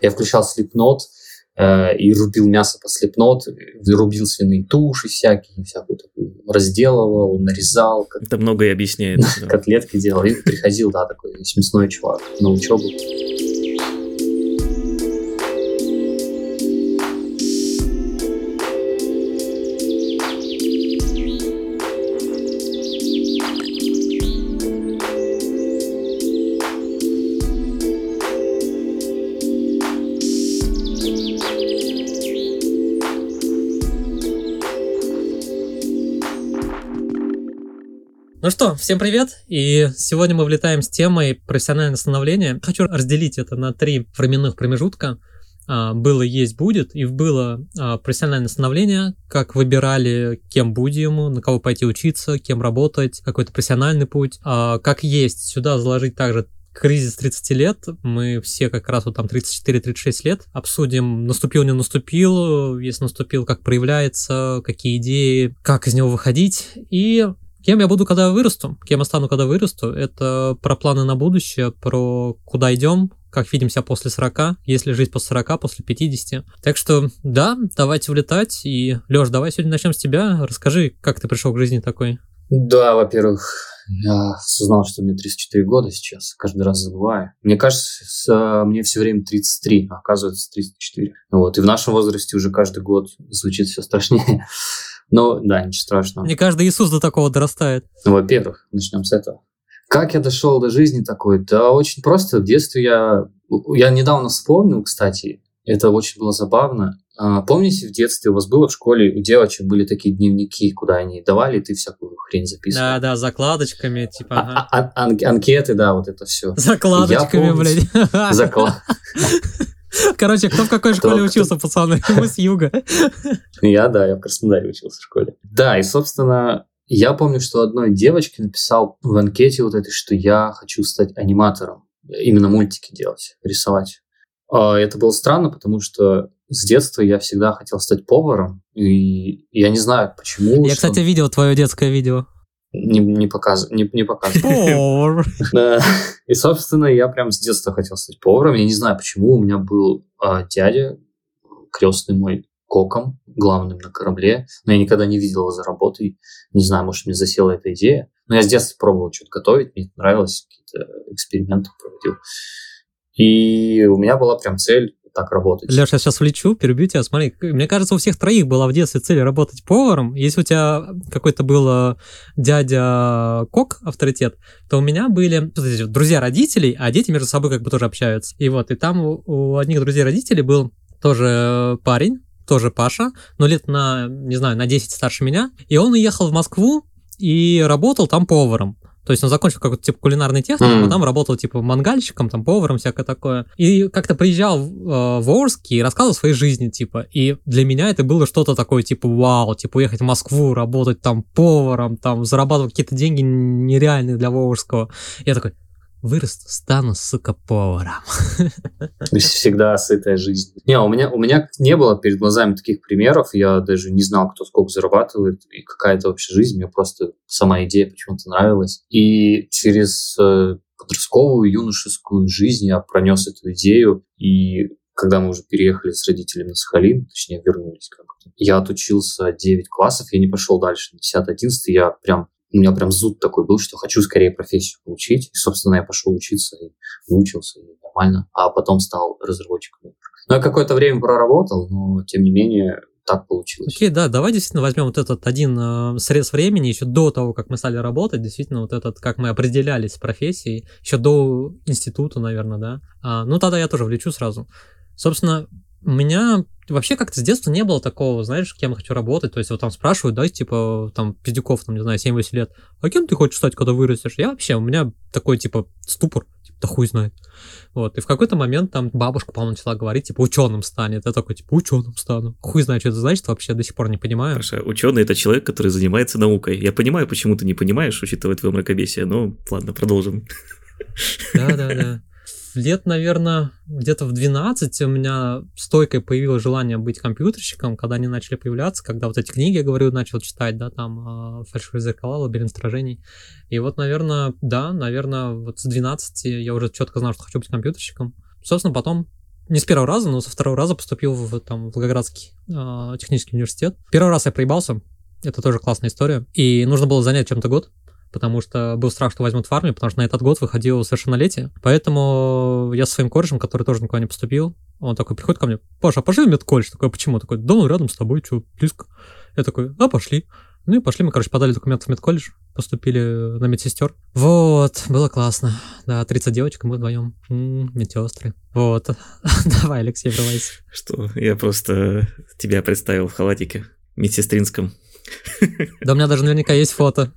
Я включал Slipknot, э, и рубил мясо по слепнот, рубил свиные туши всякие, всякую такую, разделывал, нарезал. Как... Это многое объясняет. Котлетки делал. И приходил, да, такой мясной чувак на учебу. Ну что, всем привет! И сегодня мы влетаем с темой профессиональное становление. Хочу разделить это на три временных промежутка. А, было, есть, будет. И было а, профессиональное становление, как выбирали, кем будем, на кого пойти учиться, кем работать, какой-то профессиональный путь. А, как есть, сюда заложить также кризис 30 лет, мы все как раз вот там 34-36 лет обсудим, наступил, не наступил, если наступил, как проявляется, какие идеи, как из него выходить, и Кем я буду, когда вырасту, кем я стану, когда вырасту, это про планы на будущее, про куда идем, как видим себя после 40, если жить после 40, после 50. Так что, да, давайте влетать. И, Лёш, давай сегодня начнем с тебя. Расскажи, как ты пришел к жизни такой. Да, во-первых, я осознал, что мне 34 года сейчас, каждый раз забываю. Мне кажется, мне все время 33, а оказывается 34. Вот, и в нашем возрасте уже каждый год звучит все страшнее. Но да, ничего страшного. Не каждый Иисус до такого дорастает. Ну, во-первых, начнем с этого. Как я дошел до жизни такой? Да очень просто. В детстве я... Я недавно вспомнил, кстати, это очень было забавно. А, помните, в детстве у вас было в школе, у девочек были такие дневники, куда они давали, и ты всякую хрень записывал? Да, да, закладочками, типа. Ага. А, а, ан- анкеты, да, вот это все. Закладочками, блядь. Заклад. Короче, кто в какой школе учился, пацаны? Мы с юга. Я, да, я в Краснодаре учился в школе. Да, и, собственно, я помню, что одной девочке написал в анкете вот этой, что я хочу стать аниматором. Именно мультики делать, рисовать. А, это было странно, потому что с детства я всегда хотел стать поваром, и я не знаю, почему. Я, кстати, видел твое детское видео не, не, показ, не, не показывал. Да. И, собственно, я прям с детства хотел стать поваром. Я не знаю, почему. У меня был а, дядя, крестный мой, коком, главным на корабле. Но я никогда не видел его за работой. Не знаю, может, мне засела эта идея. Но я с детства пробовал что-то готовить. Мне это нравилось. Какие-то эксперименты проводил. И у меня была прям цель так работать. Леша, я сейчас влечу, перебью тебя. Смотри, мне кажется, у всех троих была в детстве цель работать поваром. Если у тебя какой-то был э, дядя Кок, авторитет, то у меня были друзья родителей, а дети между собой как бы тоже общаются. И вот, и там у, одних друзей родителей был тоже парень, тоже Паша, но лет на, не знаю, на 10 старше меня. И он уехал в Москву и работал там поваром. То есть он закончил какой-то типа кулинарный техник, mm. а потом работал типа мангальщиком, там поваром, всякое такое. И как-то приезжал э, в Орск и рассказывал о своей жизни, типа. И для меня это было что-то такое, типа, вау, типа уехать в Москву, работать там поваром, там зарабатывать какие-то деньги нереальные для Волжского. Я такой, вырасту, стану, сука, поваром. Всегда сытая жизнь. Не, у меня, у меня не было перед глазами таких примеров. Я даже не знал, кто сколько зарабатывает и какая это вообще жизнь. Мне просто сама идея почему-то нравилась. И через э, подростковую, юношескую жизнь я пронес эту идею. И когда мы уже переехали с родителями на Сахалин, точнее, вернулись как-то, я отучился 9 классов, я не пошел дальше, 10-11, я прям у меня прям зуд такой был, что хочу скорее профессию получить. И, собственно, я пошел учиться и выучился, и нормально. А потом стал разработчиком. Ну, я какое-то время проработал, но, тем не менее, так получилось. Окей, okay, да, давай действительно возьмем вот этот один э, срез времени, еще до того, как мы стали работать, действительно, вот этот, как мы определялись с профессией, еще до института, наверное, да. А, ну, тогда я тоже влечу сразу. Собственно, у меня вообще как-то с детства не было такого, знаешь, кем я хочу работать. То есть вот там спрашивают, да, типа, там, пиздюков, там, не знаю, 7-8 лет, а кем ты хочешь стать, когда вырастешь? Я вообще, у меня такой, типа, ступор, типа, да хуй знает. Вот, и в какой-то момент там бабушка, по-моему, начала говорить, типа, ученым станет. Я такой, типа, ученым стану. Хуй знает, что это значит, вообще до сих пор не понимаю. Хорошо, ученый это человек, который занимается наукой. Я понимаю, почему ты не понимаешь, учитывая твое мракобесие, но ладно, продолжим. Да-да-да лет, наверное, где-то в 12 у меня стойкое появилось желание быть компьютерщиком, когда они начали появляться, когда вот эти книги, я говорю, начал читать, да, там «Фальшивые зеркала», «Лабиринт сражений». И вот, наверное, да, наверное, вот с 12 я уже четко знал, что хочу быть компьютерщиком. Собственно, потом не с первого раза, но со второго раза поступил в там, Волгоградский э, технический университет. Первый раз я проебался, это тоже классная история. И нужно было занять чем-то год, потому что был страх, что возьмут в армию, потому что на этот год выходило совершеннолетие. Поэтому я со своим корешем, который тоже никуда не поступил, он такой приходит ко мне, Паша, а пошли в медколледж? Такой, «А почему? Такой, да ну рядом с тобой, что, близко. Я такой, а пошли. Ну и пошли, мы, короче, подали документы в медколледж, поступили на медсестер. Вот, было классно. Да, 30 девочек, мы вдвоем. М-м, медсестры. Вот. Давай, Алексей, врывайся. Что, я просто тебя представил в халатике медсестринском. Да у меня даже наверняка есть фото.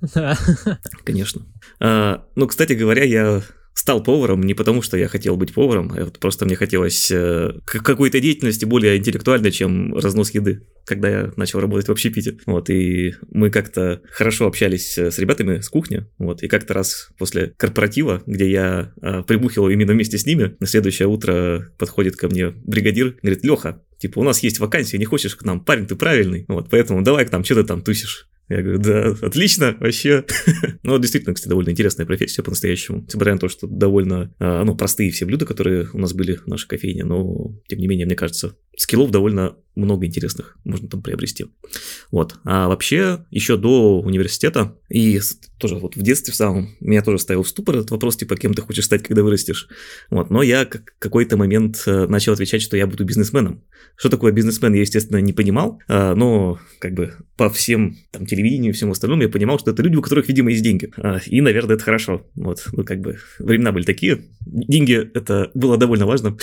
Конечно. А, ну, кстати говоря, я стал поваром не потому, что я хотел быть поваром, а вот просто мне хотелось э, какой-то деятельности более интеллектуальной, чем разнос еды, когда я начал работать в общепите. Вот, и мы как-то хорошо общались с ребятами с кухни, вот, и как-то раз после корпоратива, где я э, прибухивал именно вместе с ними, на следующее утро подходит ко мне бригадир, говорит, Леха, типа, у нас есть вакансия, не хочешь к нам? Парень, ты правильный, вот, поэтому давай к нам, что ты там тусишь? Я говорю, да, отлично, вообще. ну, действительно, кстати, довольно интересная профессия по-настоящему. Несмотря на то, что довольно, а, ну, простые все блюда, которые у нас были в нашей кофейне, но, тем не менее, мне кажется, скиллов довольно много интересных можно там приобрести. Вот. А вообще, еще до университета, и тоже вот в детстве в самом, меня тоже ставил в ступор этот вопрос, типа, кем ты хочешь стать, когда вырастешь. Вот. Но я как какой-то момент э, начал отвечать, что я буду бизнесменом. Что такое бизнесмен, я, естественно, не понимал, а, но как бы по всем там, телевидению и всему остальному я понимал, что это люди, у которых, видимо, есть деньги. А, и, наверное, это хорошо. Вот. Ну, как бы времена были такие. Деньги – это было довольно важно.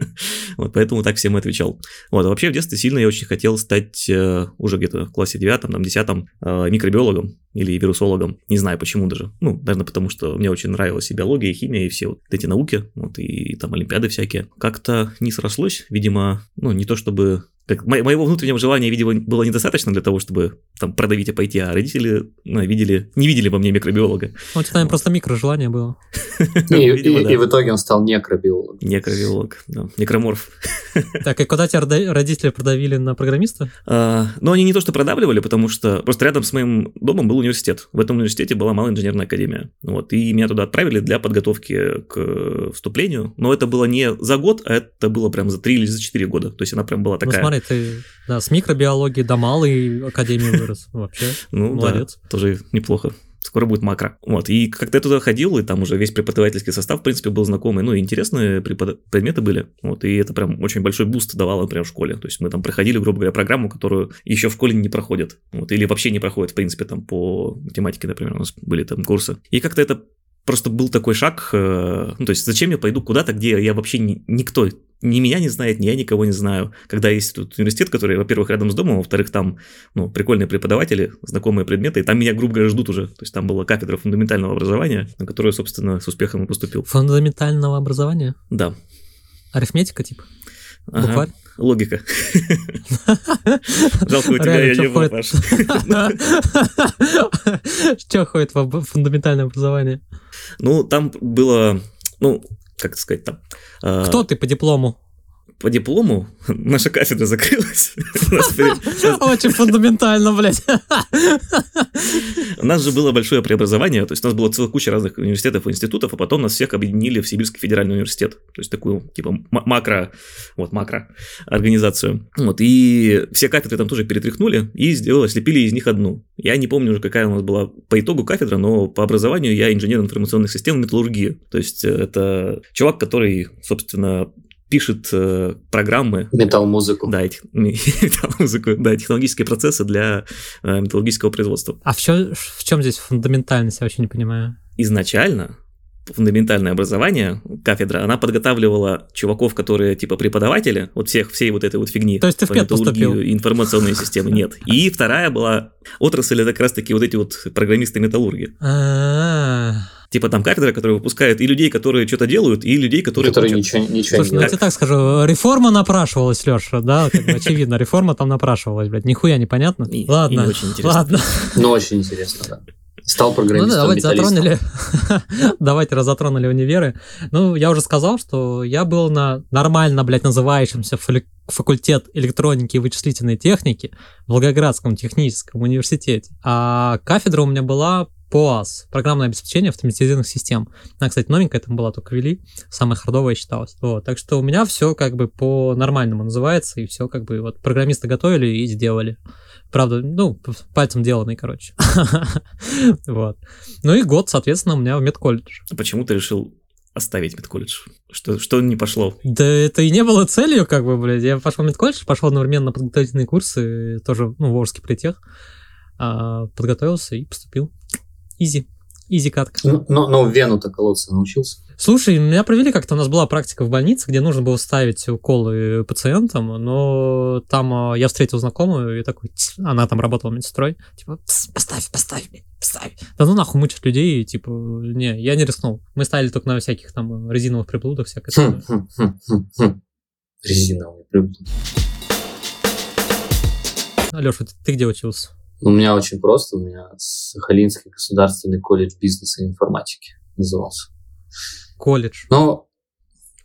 вот, поэтому так всем и отвечал. Вот. А вообще в детстве сильно я очень хотел стать э, уже где-то в классе 9, там, 10 э, микробиологом или вирусологом. Не знаю почему даже. Ну, наверное, потому что мне очень нравилась и биология, и химия, и все вот эти науки, вот, и там олимпиады всякие. Как-то не срослось, видимо, ну, не то чтобы как мо- моего внутреннего желания, видимо, было недостаточно для того, чтобы там продавить и пойти, а родители ну, видели, не видели во мне микробиолога. Ну, у тебя, наверное, просто микрожелание было. И, в итоге он стал некробиологом. Некробиолог, да, некроморф. Так, и куда тебя родители продавили на программиста? А, Но они не то что продавливали, потому что просто рядом с моим домом был университет. В этом университете была малая инженерная академия. Вот, и меня туда отправили для подготовки к вступлению. Но это было не за год, а это было прям за три или за четыре года. То есть она прям была Ну, такая... смотри, ты да, с микробиологии до малой академии вырос. Вообще, Ну молодец. да, тоже неплохо. Скоро будет макро. Вот. И как-то я туда ходил, и там уже весь преподавательский состав, в принципе, был знакомый. Ну, и интересные препод- предметы были. Вот. И это прям очень большой boost давало прям в школе. То есть мы там проходили, грубо говоря, программу, которую еще в школе не проходят. Вот. Или вообще не проходят, в принципе, там по математике, например, у нас были там курсы. И как-то это просто был такой шаг, э, ну, то есть зачем я пойду куда-то, где я вообще ни- никто ни меня не знает, ни я никого не знаю. Когда есть тут университет, который, во-первых, рядом с домом, во-вторых, там ну, прикольные преподаватели, знакомые предметы, и там меня, грубо говоря, ждут уже. То есть там была кафедра фундаментального образования, на которую, собственно, с успехом и поступил. Фундаментального образования? Да. Арифметика, типа? Ага. Букварь? Логика. Жалко, у тебя я не был? Паш. Что входит в фундаментальное образование? Ну, там было, ну, как сказать там... э, Кто ты по диплому? По диплому наша кафедра закрылась. Очень фундаментально, блядь. У нас же было большое преобразование, то есть у нас была целая куча разных университетов и институтов, а потом нас всех объединили в Сибирский федеральный университет, то есть такую типа макро, вот макро организацию. Вот, и все кафедры там тоже перетряхнули и сделали, слепили из них одну. Я не помню уже, какая у нас была по итогу кафедра, но по образованию я инженер информационных систем металлургии. То есть э, это чувак, который, собственно, пишет э, программы Металл-музыку. да, эти, музыку, да, технологические процессы для э, металлургического производства. А в, чё- в чем здесь фундаментальность, я вообще не понимаю. Изначально фундаментальное образование, кафедра, она подготавливала чуваков, которые типа преподаватели, вот всех, всей вот этой вот фигни. То есть ты в по ПЕД поступил? и информационные системы, нет. И вторая была отрасль, это как раз таки вот эти вот программисты-металлурги. А-а-а. Типа там кафедра, которая выпускает и людей, которые что-то делают, и людей, которые... Которые учат. ничего, ничего Слушай, ну не я тебе так скажу, реформа напрашивалась, Леша, да, как бы очевидно, реформа там напрашивалась, блядь, нихуя непонятно. И- Ладно, не очень интересно. ладно. Ну, очень интересно, да. Стал Ну программистом, да, давайте металлистом. затронули, давайте разотронули универы. Ну, я уже сказал, что я был на нормально, блядь, называющемся факультет электроники и вычислительной техники в Волгоградском техническом университете. А кафедра у меня была POAS, программное обеспечение автоматизированных систем. Она, кстати, новенькая там была, только ввели, самая хардовая считалась. Вот, так что у меня все как бы по нормальному называется, и все как бы вот программисты готовили и сделали. Правда, ну, пальцем деланный, короче. Вот. Ну и год, соответственно, у меня в медколледж. А почему ты решил оставить медколледж? Что, что не пошло? Да это и не было целью, как бы, блядь. Я пошел в медколледж, пошел одновременно на подготовительные курсы, тоже, ну, в Орске притех. А, подготовился и поступил. Изи. Изи катка. Ну, но, но в вену-то колоться научился. Слушай, меня провели как-то, у нас была практика в больнице, где нужно было ставить уколы пациентам, но там а, я встретил знакомую, и такой, она там работала медсестрой, типа, поставь, поставь, поставь. Да ну нахуй мучить людей, типа, не, я не рискнул. Мы ставили только на всяких там резиновых приблудах, всякое хм, хм, хм, Резиновые приблуды. Алеша, ты где учился? У меня очень просто. У меня Сахалинский государственный колледж бизнеса и информатики назывался. Колледж. Ну,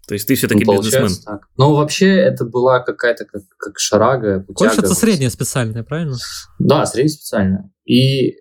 то есть ты все-таки ну, бизнесмен. Так. Ну, вообще, это была какая-то как, как шарага, путяга. Колледж это средняя специальная, правильно? Да, средняя специальная. И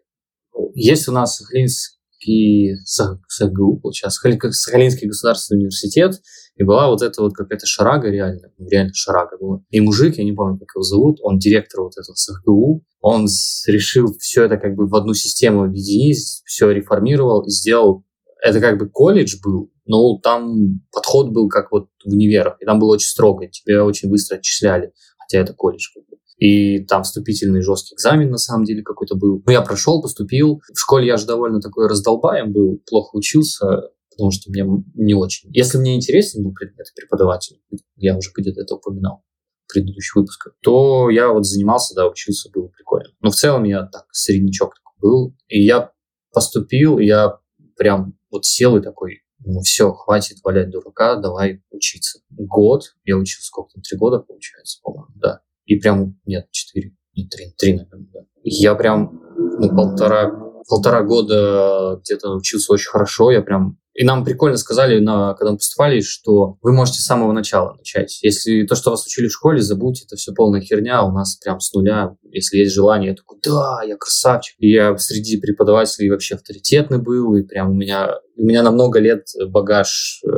есть у нас Сахалинский СГУ, сейчас Сахалинский государственный университет, и была вот эта вот какая-то шарага реально, ну, реально шарага была. И мужик, я не помню, как его зовут, он директор вот этого СГУ, он решил все это как бы в одну систему объединить, все реформировал и сделал это как бы колледж был, но там подход был как вот в универах, и там было очень строго, тебя очень быстро отчисляли, хотя это колледж как бы. И там вступительный жесткий экзамен на самом деле какой-то был. Ну, я прошел, поступил. В школе я же довольно такой раздолбаем был, плохо учился, потому что мне не очень. Если мне интересен был предмет преподаватель, я уже где-то это упоминал в предыдущих выпусках, то я вот занимался, да, учился, было прикольно. Но в целом я так, среднячок такой был. И я поступил, я прям вот сел и такой, ну все, хватит валять дурака, давай учиться. Год, я учился сколько там, три года получается, по-моему, да. И прям, нет, четыре, нет, три, три, наверное, да. Я прям, ну, полтора, полтора года где-то учился очень хорошо, я прям и нам прикольно сказали, на, когда мы поступали, что вы можете с самого начала начать. Если то, что вас учили в школе, забудьте, это все полная херня, у нас прям с нуля. Если есть желание, я такой, да, я красавчик. И я среди преподавателей вообще авторитетный был, и прям у меня, у меня на много лет багаж э,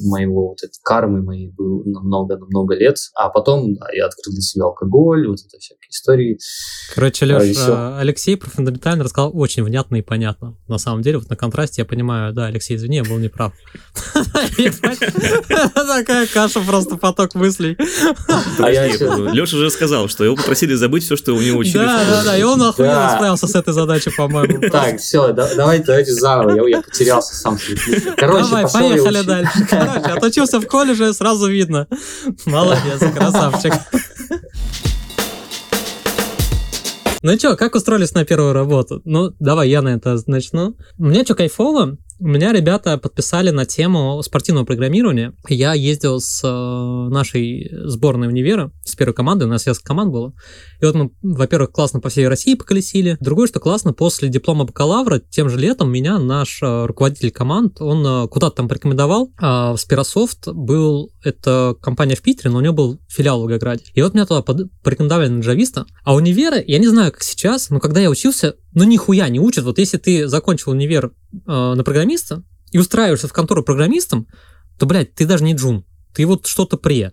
моего вот этой кармы моей был на много-много лет. А потом, да, я открыл для себя алкоголь, вот это всякие истории. Короче, Леш, а, Алексей про фундаментально рассказал очень внятно и понятно. На самом деле, вот на контрасте я понимаю, да, Алексей, извини, я был неправ. Такая каша, просто поток мыслей. А Леша уже сказал, что его попросили забыть все, что у него учили. Да, да, да, и он охуенно справился с этой задачей, по-моему. Так, все, давайте, давайте заново, я потерялся сам. Короче, Давай, поехали дальше. Короче, отучился в колледже, сразу видно. Молодец, красавчик. Ну что, как устроились на первую работу? Ну, давай я на это начну. Мне что кайфово, меня ребята подписали на тему спортивного программирования. Я ездил с э, нашей сборной универа, с первой командой, у нас несколько команд было. И вот мы, во-первых, классно по всей России поколесили. Другое, что классно, после диплома бакалавра, тем же летом меня наш э, руководитель команд, он э, куда-то там порекомендовал. А в Спирософт был, это компания в Питере, но у него был филиал в Волгограде. И вот меня туда порекомендовали на джависта. А универа, я не знаю, как сейчас, но когда я учился, ну нихуя не учат. Вот если ты закончил универ э, на программиста и устраиваешься в контору программистом, то, блядь, ты даже не джун. Ты вот что-то пре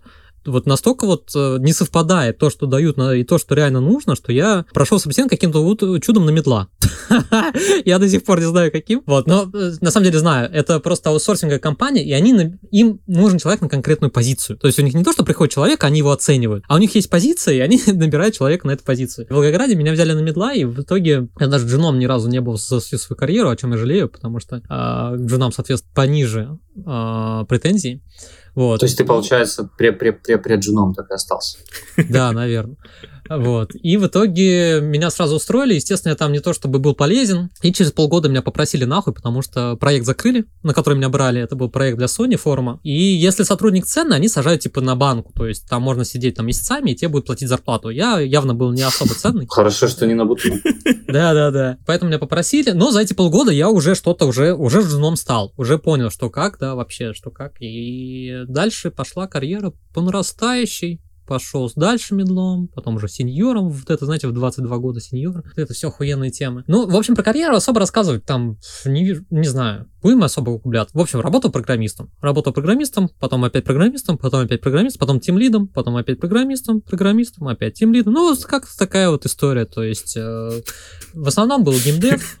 вот настолько вот э, не совпадает то, что дают, и то, что реально нужно, что я прошел собеседование каким-то вот чудом на медла. я до сих пор не знаю, каким. Вот, но э, на самом деле знаю, это просто аутсорсинговая компания, и они, им нужен человек на конкретную позицию. То есть у них не то, что приходит человек, они его оценивают, а у них есть позиция, и они набирают человека на эту позицию. В Волгограде меня взяли на медла, и в итоге я даже джуном ни разу не был за всю свою карьеру, о чем я жалею, потому что э, джунам, соответственно, пониже э, претензий. Вот. То есть ты, получается, пред-пред-пред-джуном так и остался. Да, наверное. Вот. И в итоге меня сразу устроили. Естественно, я там не то чтобы был полезен. И через полгода меня попросили нахуй, потому что проект закрыли, на который меня брали. Это был проект для Sony форума. И если сотрудник ценный, они сажают типа на банку. То есть там можно сидеть там месяцами, и тебе будут платить зарплату. Я явно был не особо ценный. Хорошо, что не на буту. Да, да, да. Поэтому меня попросили. Но за эти полгода я уже что-то уже, уже женом стал. Уже понял, что как, да, вообще, что как. И дальше пошла карьера по нарастающей пошел дальше медлом, потом уже сеньором, вот это, знаете, в 22 года сеньор. Это все охуенные темы. Ну, в общем, про карьеру особо рассказывать там не, не знаю. Будем особо углубляться. В общем, работал программистом. Работал программистом, потом опять программистом, потом опять программистом, потом тем лидом, потом опять программистом, программистом, опять тем лидом. Ну, как такая вот история. То есть, э, в основном был геймдев,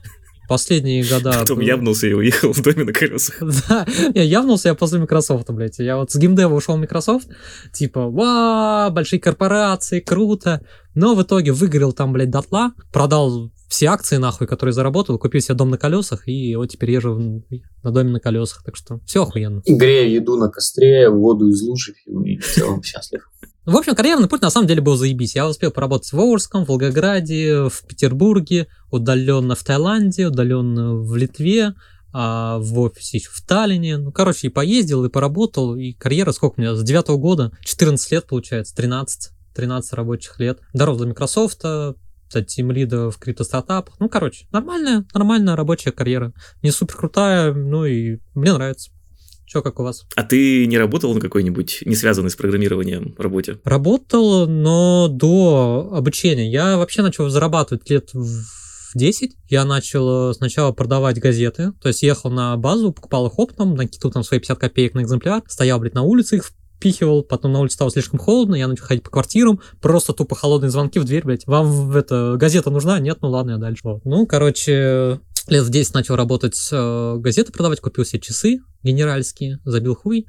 последние года... Потом явнулся и уехал в доме на колесах. Да, я явнулся я после Microsoft, блядь. Я вот с геймдева ушел в Microsoft, типа, ва, большие корпорации, круто. Но в итоге выгорел там, блядь, дотла, продал все акции, нахуй, которые заработал, купил себе дом на колесах, и вот теперь езжу на доме на колесах, так что все охуенно. И грею еду на костре, воду из лужи и в целом счастлив. В общем, карьерный путь на самом деле был заебись. Я успел поработать в Волжском, в Волгограде, в Петербурге, удаленно в Таиланде, удаленно в Литве, а в офисе в Таллине. Ну, короче, и поездил, и поработал, и карьера сколько у меня? С девятого года, 14 лет получается, 13, 13 рабочих лет. Дорос до Microsoft, тим лида в криптостартапах. Ну, короче, нормальная, нормальная рабочая карьера. Не супер крутая, ну и мне нравится. Что, как у вас? А ты не работал на какой-нибудь не связанной с программированием работе? Работал, но до обучения. Я вообще начал зарабатывать лет в 10 я начал сначала продавать газеты, то есть ехал на базу, покупал их оптом, накидывал там свои 50 копеек на экземпляр, стоял, блядь, на улице их впихивал, потом на улице стало слишком холодно, я начал ходить по квартирам, просто тупо холодные звонки в дверь, блядь, вам эта газета нужна? Нет, ну ладно, я дальше. Вот. Ну, короче, лет 10 начал работать, э, газеты продавать, купил себе часы генеральские, забил хуй.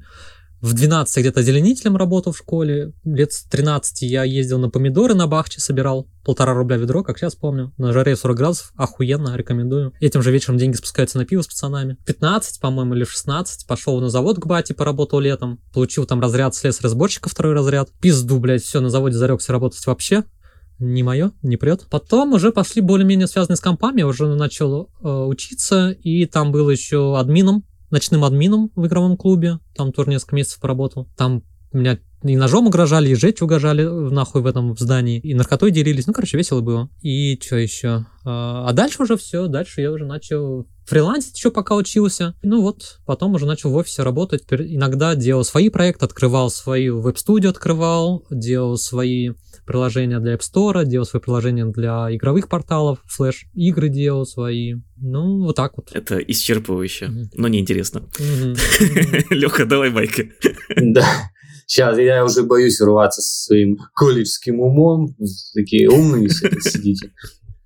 В 12 где-то зеленителем работал в школе. Лет с 13 я ездил на помидоры на Бахче, собирал полтора рубля ведро, как сейчас помню. На жаре 40 градусов. Охуенно, рекомендую. Этим же вечером деньги спускаются на пиво с пацанами. 15, по-моему, или 16 пошел на завод к бате, поработал летом. Получил там разряд слесаря-сборщика, второй разряд. Пизду, блядь, все, на заводе зарекся работать вообще не мое, не прет. Потом уже пошли более-менее связанные с компами, уже начал э, учиться, и там был еще админом, ночным админом в игровом клубе, там тоже несколько месяцев поработал. Там меня и ножом угрожали, и жечь угрожали нахуй в этом здании, и наркотой делились. Ну, короче, весело было. И что еще? А, а дальше уже все, дальше я уже начал фрилансить еще пока учился. Ну вот, потом уже начал в офисе работать. Иногда делал свои проекты, открывал свою веб-студию, открывал, делал свои приложения для App Store, делал свои приложения для игровых порталов, флеш-игры делал свои. Ну, вот так вот. Это исчерпывающе, mm-hmm. но неинтересно. Леха, давай байка. Да. Сейчас я уже боюсь рваться со своим колледжским умом. Такие умные сидите.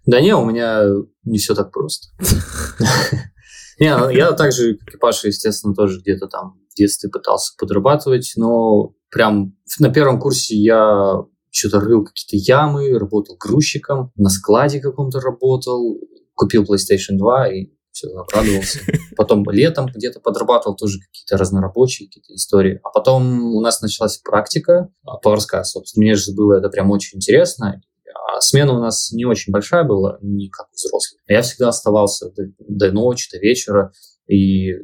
Да не, у меня не все так просто. Не, ну, я также, как и Паша, естественно, тоже где-то там в детстве пытался подрабатывать, но прям на первом курсе я что-то рыл какие-то ямы, работал грузчиком, на складе каком-то работал, купил PlayStation 2 и все, обрадовался. Потом летом где-то подрабатывал тоже какие-то разнорабочие какие-то истории. А потом у нас началась практика по рассказу. Собственно, мне же было это прям очень интересно. А смена у нас не очень большая была, не как взрослый. Я всегда оставался до, до ночи, до вечера. И э,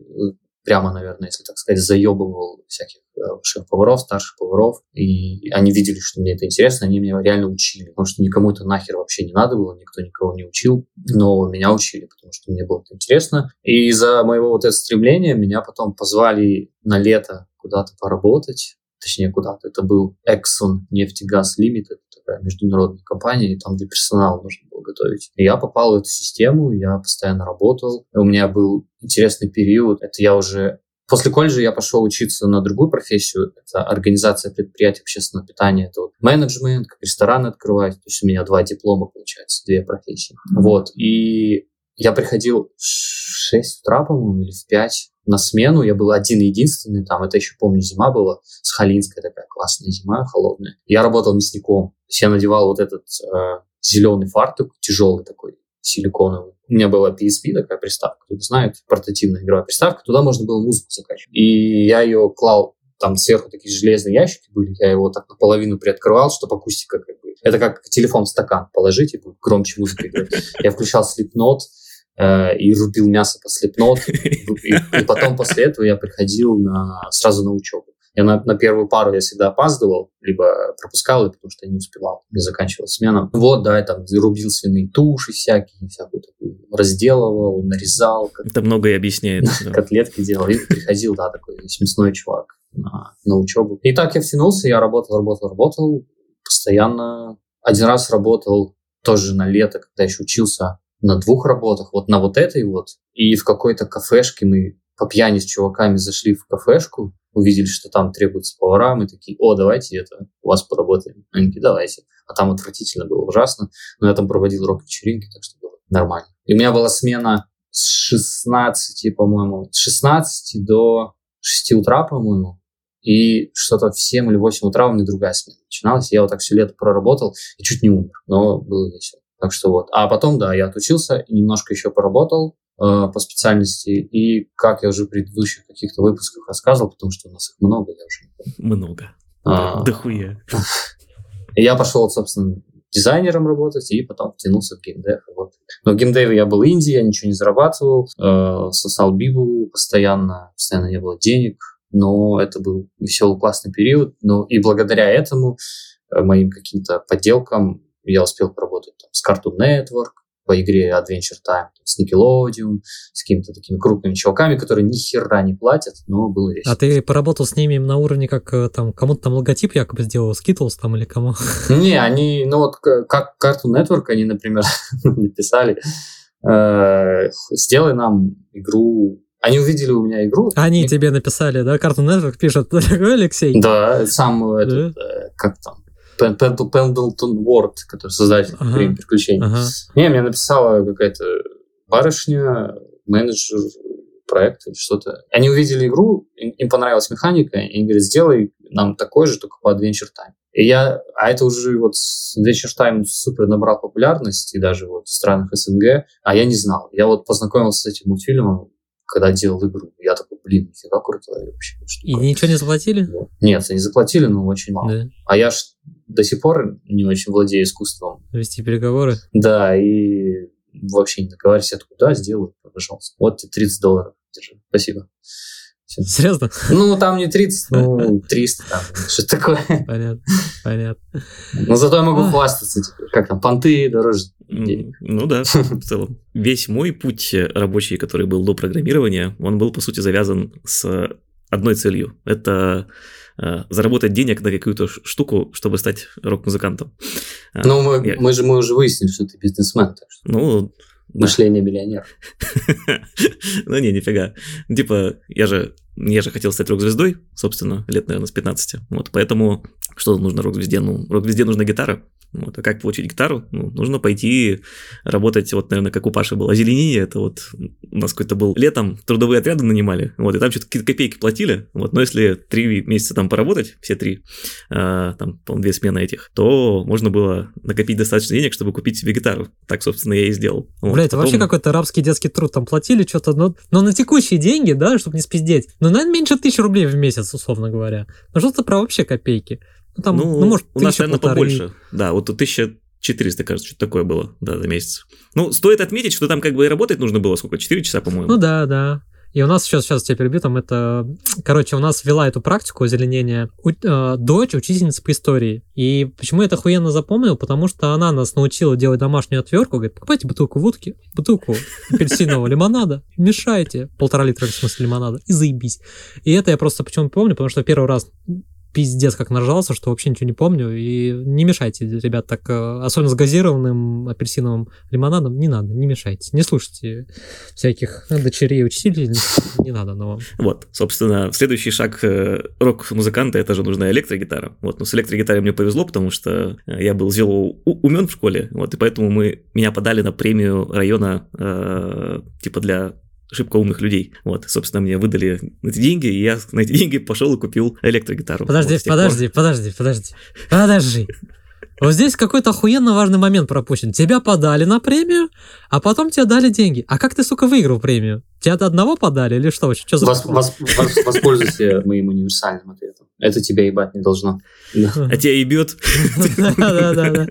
прямо, наверное, если так сказать, заебывал всяких э, шеф-поваров, старших поваров, и они видели, что мне это интересно, они меня реально учили, потому что никому это нахер вообще не надо было, никто никого не учил, но меня учили, потому что мне было это интересно. И из-за моего вот этого стремления меня потом позвали на лето куда-то поработать, точнее куда-то. Это был Exxon нефтегаз Limited, такая международная компания, и там для персонала нужно было готовить. И я попал в эту систему, я постоянно работал. У меня был интересный период. Это я уже После колледжа я пошел учиться на другую профессию. Это организация предприятий общественного питания. Это вот менеджмент, как рестораны открывать. То есть у меня два диплома, получается, две профессии. Вот. И я приходил в 6 утра, по-моему, или в 5 на смену. Я был один единственный там. Это еще, помню, зима была. с Сахалинская такая классная зима, холодная. Я работал мясником. То есть я надевал вот этот э, зеленый фартук, тяжелый такой, силиконовый. У меня была PSP, такая приставка, кто-то знает, портативная игровая приставка. Туда можно было музыку закачивать. И я ее клал там сверху такие железные ящики были, я его так наполовину приоткрывал, чтобы акустика как бы... Это как телефон в стакан положить и громче музыка играть. Я включал Э, и рубил мясо по слепнот. И, потом после этого я приходил на, сразу на учебу. Я на, на первую пару я всегда опаздывал, либо пропускал, потому что я не успевал, не заканчивалась смена. Вот, да, я там рубил свиные туши всякие, всякую такую, разделывал, нарезал. Как, Это многое объясняет. Котлетки делал, и приходил, да, такой смесной чувак. на, на учебу. И так я втянулся, я работал, работал, работал, постоянно. Один раз работал тоже на лето, когда еще учился на двух работах, вот на вот этой вот, и в какой-то кафешке мы по пьяни с чуваками зашли в кафешку, увидели, что там требуются повара, мы такие, о, давайте это, у вас поработаем. Они такие, давайте. А там отвратительно было, ужасно. Но я там проводил рок-вечеринки, так что было нормально. И у меня была смена с 16, по-моему, с 16 до 6 утра, по-моему. И что-то в 7 или 8 утра у меня другая смена начиналась. Я вот так все лето проработал и чуть не умер, но было весело. Так что вот. А потом, да, я отучился и немножко еще поработал э, по специальности. И как я уже в предыдущих каких-то выпусках рассказывал, потому что у нас их много, я уже не помню. Много. А, да хуя. Я пошел, собственно, дизайнером работать, и потом втянулся в геймдев. Вот. Но в геймдеве я был Индии, я ничего не зарабатывал, э, сосал бибу постоянно, постоянно не было денег, но это был веселый, классный период. Ну, и благодаря этому, э, моим каким-то подделкам, я успел поработать там, с Cartoon Network, по игре Adventure Time с Nickelodeon, с какими-то такими крупными чуваками, которые ни хера не платят, но было весело. А ты поработал с ними на уровне, как э, там кому-то там логотип якобы сделал, Skittles там или кому? Не, они, ну вот как Cartoon Network, они, например, написали, э, сделай нам игру они увидели у меня игру. Они и... тебе написали, да? Cartoon Network пишет, Алексей? Да, сам этот, э, как там, Пендлтон Уорд, который создатель. «Время приключений». Ага. Не, мне написала какая-то барышня, менеджер проекта или что-то. Они увидели игру, им понравилась механика, и они говорят, сделай нам такой же, только по Adventure Time. И я, а это уже вот Adventure Time супер набрал популярность, и даже вот в странах СНГ, а я не знал. Я вот познакомился с этим мультфильмом, когда делал игру. Я такой, блин, нифига круто вообще. И ничего не заплатили? Нет, они заплатили, но очень мало. Да. А я ж до сих пор не очень владею искусством. Вести переговоры? Да, и вообще не договаривайся, откуда, да, сделаю, пожалуйста. Вот тебе 30 долларов, держи, спасибо. Серьезно? Ну, там не 30, ну, 300 там, что такое. Понятно, понятно. Но зато я могу хвастаться теперь, как там, понты дороже денег. Ну да, в целом. Весь мой путь рабочий, который был до программирования, он был, по сути, завязан с одной целью. Это Э, заработать денег на какую-то штуку, чтобы стать рок-музыкантом. Э, ну, мы, Я... мы, же, мы уже выяснили, что ты бизнесмен. Так что... Ну, Мышление да. миллионера. ну не, нифига. Типа, я же, я же хотел стать рок-звездой, собственно, лет, наверное, с 15. Вот, поэтому что нужно рок-звезде? Ну, рок-звезде нужна гитара. Вот, а как получить гитару? Ну, нужно пойти работать, вот, наверное, как у Паши было, озеленение, это вот у нас какой-то был летом, трудовые отряды нанимали, вот, и там что-то какие-то копейки платили, вот, но если три месяца там поработать, все три, э, там, по две смены этих, то можно было накопить достаточно денег, чтобы купить себе гитару. Так, собственно, я и сделал. Вот, Бля, это потом... вообще какой-то арабский детский труд, там платили что-то, но, но на текущие деньги, да, чтобы не спиздеть, ну, наверное, меньше тысячи рублей в месяц, условно говоря. Ну, что-то про вообще копейки. Ну, там, ну, ну может, у нас, наверное, полторы. побольше. Да, вот 1400, кажется, что-то такое было, да, за месяц. Ну, стоит отметить, что там как бы и работать нужно было сколько, 4 часа, по-моему. Ну да, да. И у нас сейчас, сейчас тебя перебью, там это... Короче, у нас вела эту практику озеленения у, э, дочь учительница по истории. И почему я это охуенно запомнил? Потому что она нас научила делать домашнюю отвертку. Говорит, покупайте бутылку водки, бутылку апельсинового лимонада, мешайте полтора литра, в смысле, лимонада, и заебись. И это я просто почему помню, потому что первый раз пиздец как наржался, что вообще ничего не помню. И не мешайте, ребят, так, э, особенно с газированным апельсиновым лимонадом, не надо, не мешайте. Не слушайте всяких дочерей учителей, не надо, но... Вот, собственно, следующий шаг э, рок-музыканта, это же нужна электрогитара. Вот, но с электрогитарой мне повезло, потому что я был зело умен в школе, вот, и поэтому мы, меня подали на премию района, э, типа для шибко умных людей. Вот, собственно, мне выдали эти деньги, и я на эти деньги пошел и купил электрогитару. Подожди, вот, подожди, пор... подожди, подожди, подожди. Вот здесь какой-то охуенно важный момент пропущен. Тебя подали на премию, а потом тебе дали деньги. А как ты, сука, выиграл премию? Тебя до одного подали или что? Что за... Вос, вос, вос, воспользуйся моим универсальным ответом. Это тебя ебать не должно. А тебя ебет. Да-да-да.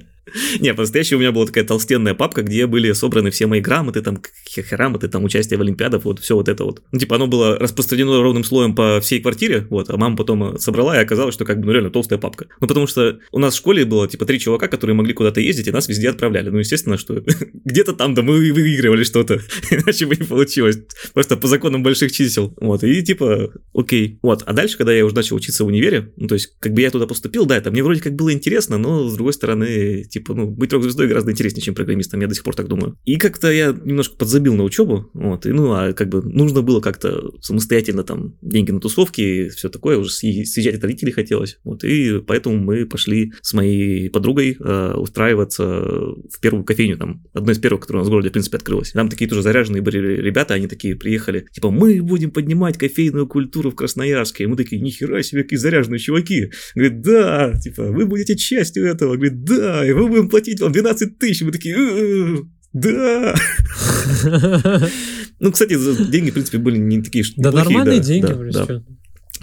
Не, по-настоящему у меня была такая толстенная папка, где были собраны все мои грамоты, там, грамоты, там, участие в Олимпиадах, вот, все вот это вот. Ну, типа, оно было распространено ровным слоем по всей квартире, вот, а мама потом собрала, и оказалось, что как бы, ну, реально толстая папка. Ну, потому что у нас в школе было, типа, три чувака, которые могли куда-то ездить, и нас везде отправляли. Ну, естественно, что где-то там, да, мы выигрывали что-то, иначе бы не получилось. Просто по законам больших чисел. Вот, и типа, окей. Вот, а дальше, когда я уже начал учиться в универе, ну, то есть, как бы я туда поступил, да, это мне вроде как было интересно, но, с другой стороны, типа, ну, быть рок-звездой гораздо интереснее, чем программистом, я до сих пор так думаю. И как-то я немножко подзабил на учебу, вот, и, ну, а как бы нужно было как-то самостоятельно там деньги на тусовки и все такое, уже съезжать от родителей хотелось, вот, и поэтому мы пошли с моей подругой э, устраиваться в первую кофейню, там, одной из первых, которая у нас в городе, в принципе, открылась. Там такие тоже заряженные были ребята, они такие приехали, типа, мы будем поднимать кофейную культуру в Красноярске, и мы такие, нихера себе, какие заряженные чуваки. Говорит, да, типа, вы будете частью этого. Говорит, да, и мы будем платить вам 12 тысяч. Мы такие, «Э, да. Ну, кстати, деньги, в принципе, были не такие Да нормальные деньги, да,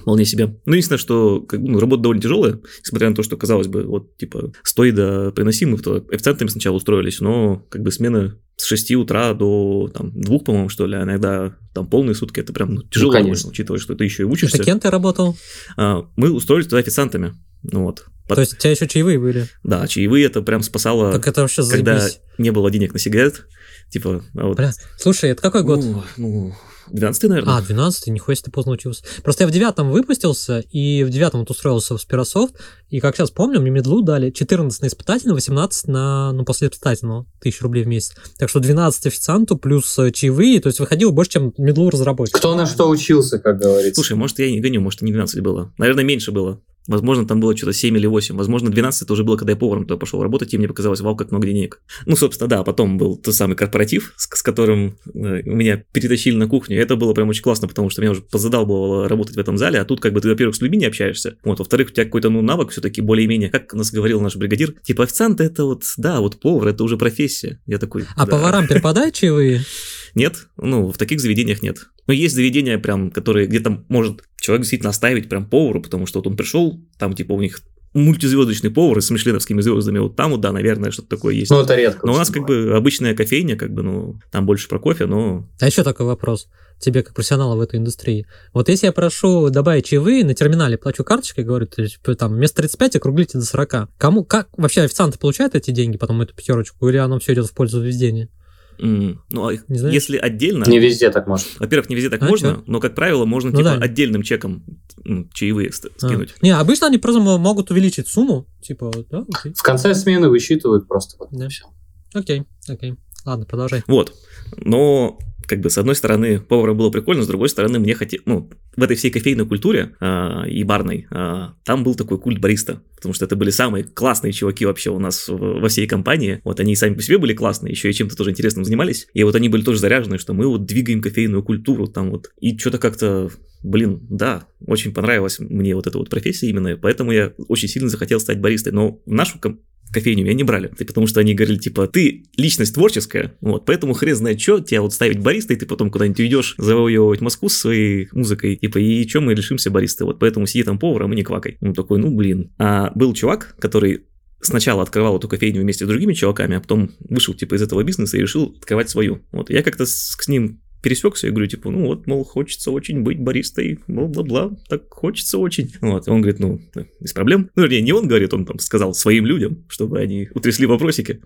вполне себе. Ну, единственное, что как, ну, работа довольно тяжелая, несмотря на то, что, казалось бы, вот, типа, стой да приноси, мы то официантами сначала устроились, но, как бы, смены с 6 утра до, там, двух, по-моему, что ли, а иногда там полные сутки, это прям ну, тяжело, ну, конечно. учитывая, что ты еще и учишься. Это кем ты работал? А, мы устроились туда официантами, ну вот. То есть у тебя еще чаевые были? Да, чаевые это прям спасало, так это вообще когда не было денег на сигарет, типа, а вот. Бля, слушай, это какой год? Ну, ну 12 наверное. А, 12 нихуя себе ты поздно учился. Просто я в девятом выпустился, и в девятом вот устроился в Спирософт, и как сейчас помню, мне медлу дали 14 на испытательный, 18 на, ну, после испытательного, тысяч рублей в месяц. Так что 12 официанту плюс чаевые, то есть выходило больше, чем медлу разработчик. Кто на что учился, как говорится. Слушай, может, я и не гоню, может, и не 12 было. Наверное, меньше было. Возможно, там было что-то 7 или 8. Возможно, 12 это уже было, когда я поваром туда пошел работать, и мне показалось, вау, как много денег. Ну, собственно, да, потом был тот самый корпоратив, с, с которым э, меня перетащили на кухню. Это было прям очень классно, потому что меня уже позадалбывало работать в этом зале, а тут как бы ты, во-первых, с людьми не общаешься, вот, во-вторых, у тебя какой-то, ну, навык все-таки более-менее, как нас говорил наш бригадир, типа официант это вот, да, вот повар, это уже профессия. Я такой, А да. поварам перепадают чаевые? Нет, ну, в таких заведениях нет. Но есть заведения прям, которые где-то может человек действительно оставить прям повару, потому что вот он пришел, там типа у них мультизвездочный повар с мишленовскими звездами, вот там вот, да, наверное, что-то такое есть. Ну, это редко. Но у нас как бы обычная кофейня, как бы, ну, там больше про кофе, но... А еще такой вопрос тебе, как профессионала в этой индустрии. Вот если я прошу добавить чаевые, на терминале плачу карточкой, говорю, типа, там, вместо 35 округлите до 40. Кому, как вообще официанты получают эти деньги, потом эту пятерочку, или оно все идет в пользу везения? Mm. Ну, а не если отдельно... Не везде так можно. Во-первых, не везде так а можно, чё? но, как правило, можно ну, типа да. отдельным чеком чаевые а. скинуть. А. Не, обычно они просто могут увеличить сумму, типа, да, окей. В конце смены высчитывают просто вот да. все. Окей, окей. Ладно, продолжай. Вот. Но как бы с одной стороны поваром было прикольно, с другой стороны мне хотелось, ну, в этой всей кофейной культуре э, и барной э, там был такой культ бариста, потому что это были самые классные чуваки вообще у нас в, во всей компании, вот они сами по себе были классные, еще и чем-то тоже интересным занимались, и вот они были тоже заряжены, что мы вот двигаем кофейную культуру там вот, и что-то как-то блин, да, очень понравилась мне вот эта вот профессия именно, поэтому я очень сильно захотел стать баристой. Но в нашу кофейню меня не брали, потому что они говорили, типа, ты личность творческая, вот, поэтому хрен знает что, тебя вот ставить бариста, и ты потом куда-нибудь уйдешь завоевывать Москву со своей музыкой, типа, и что мы лишимся бариста, вот, поэтому сиди там поваром и не квакай. Он такой, ну, блин. А был чувак, который сначала открывал эту кофейню вместе с другими чуваками, а потом вышел, типа, из этого бизнеса и решил открывать свою. Вот, я как-то с, с ним пересекся и говорю, типа, ну вот, мол, хочется очень быть баристой, бла-бла-бла, так хочется очень. Вот, и он говорит, ну, без проблем. Ну, вернее, не он говорит, он там сказал своим людям, чтобы они утрясли вопросики.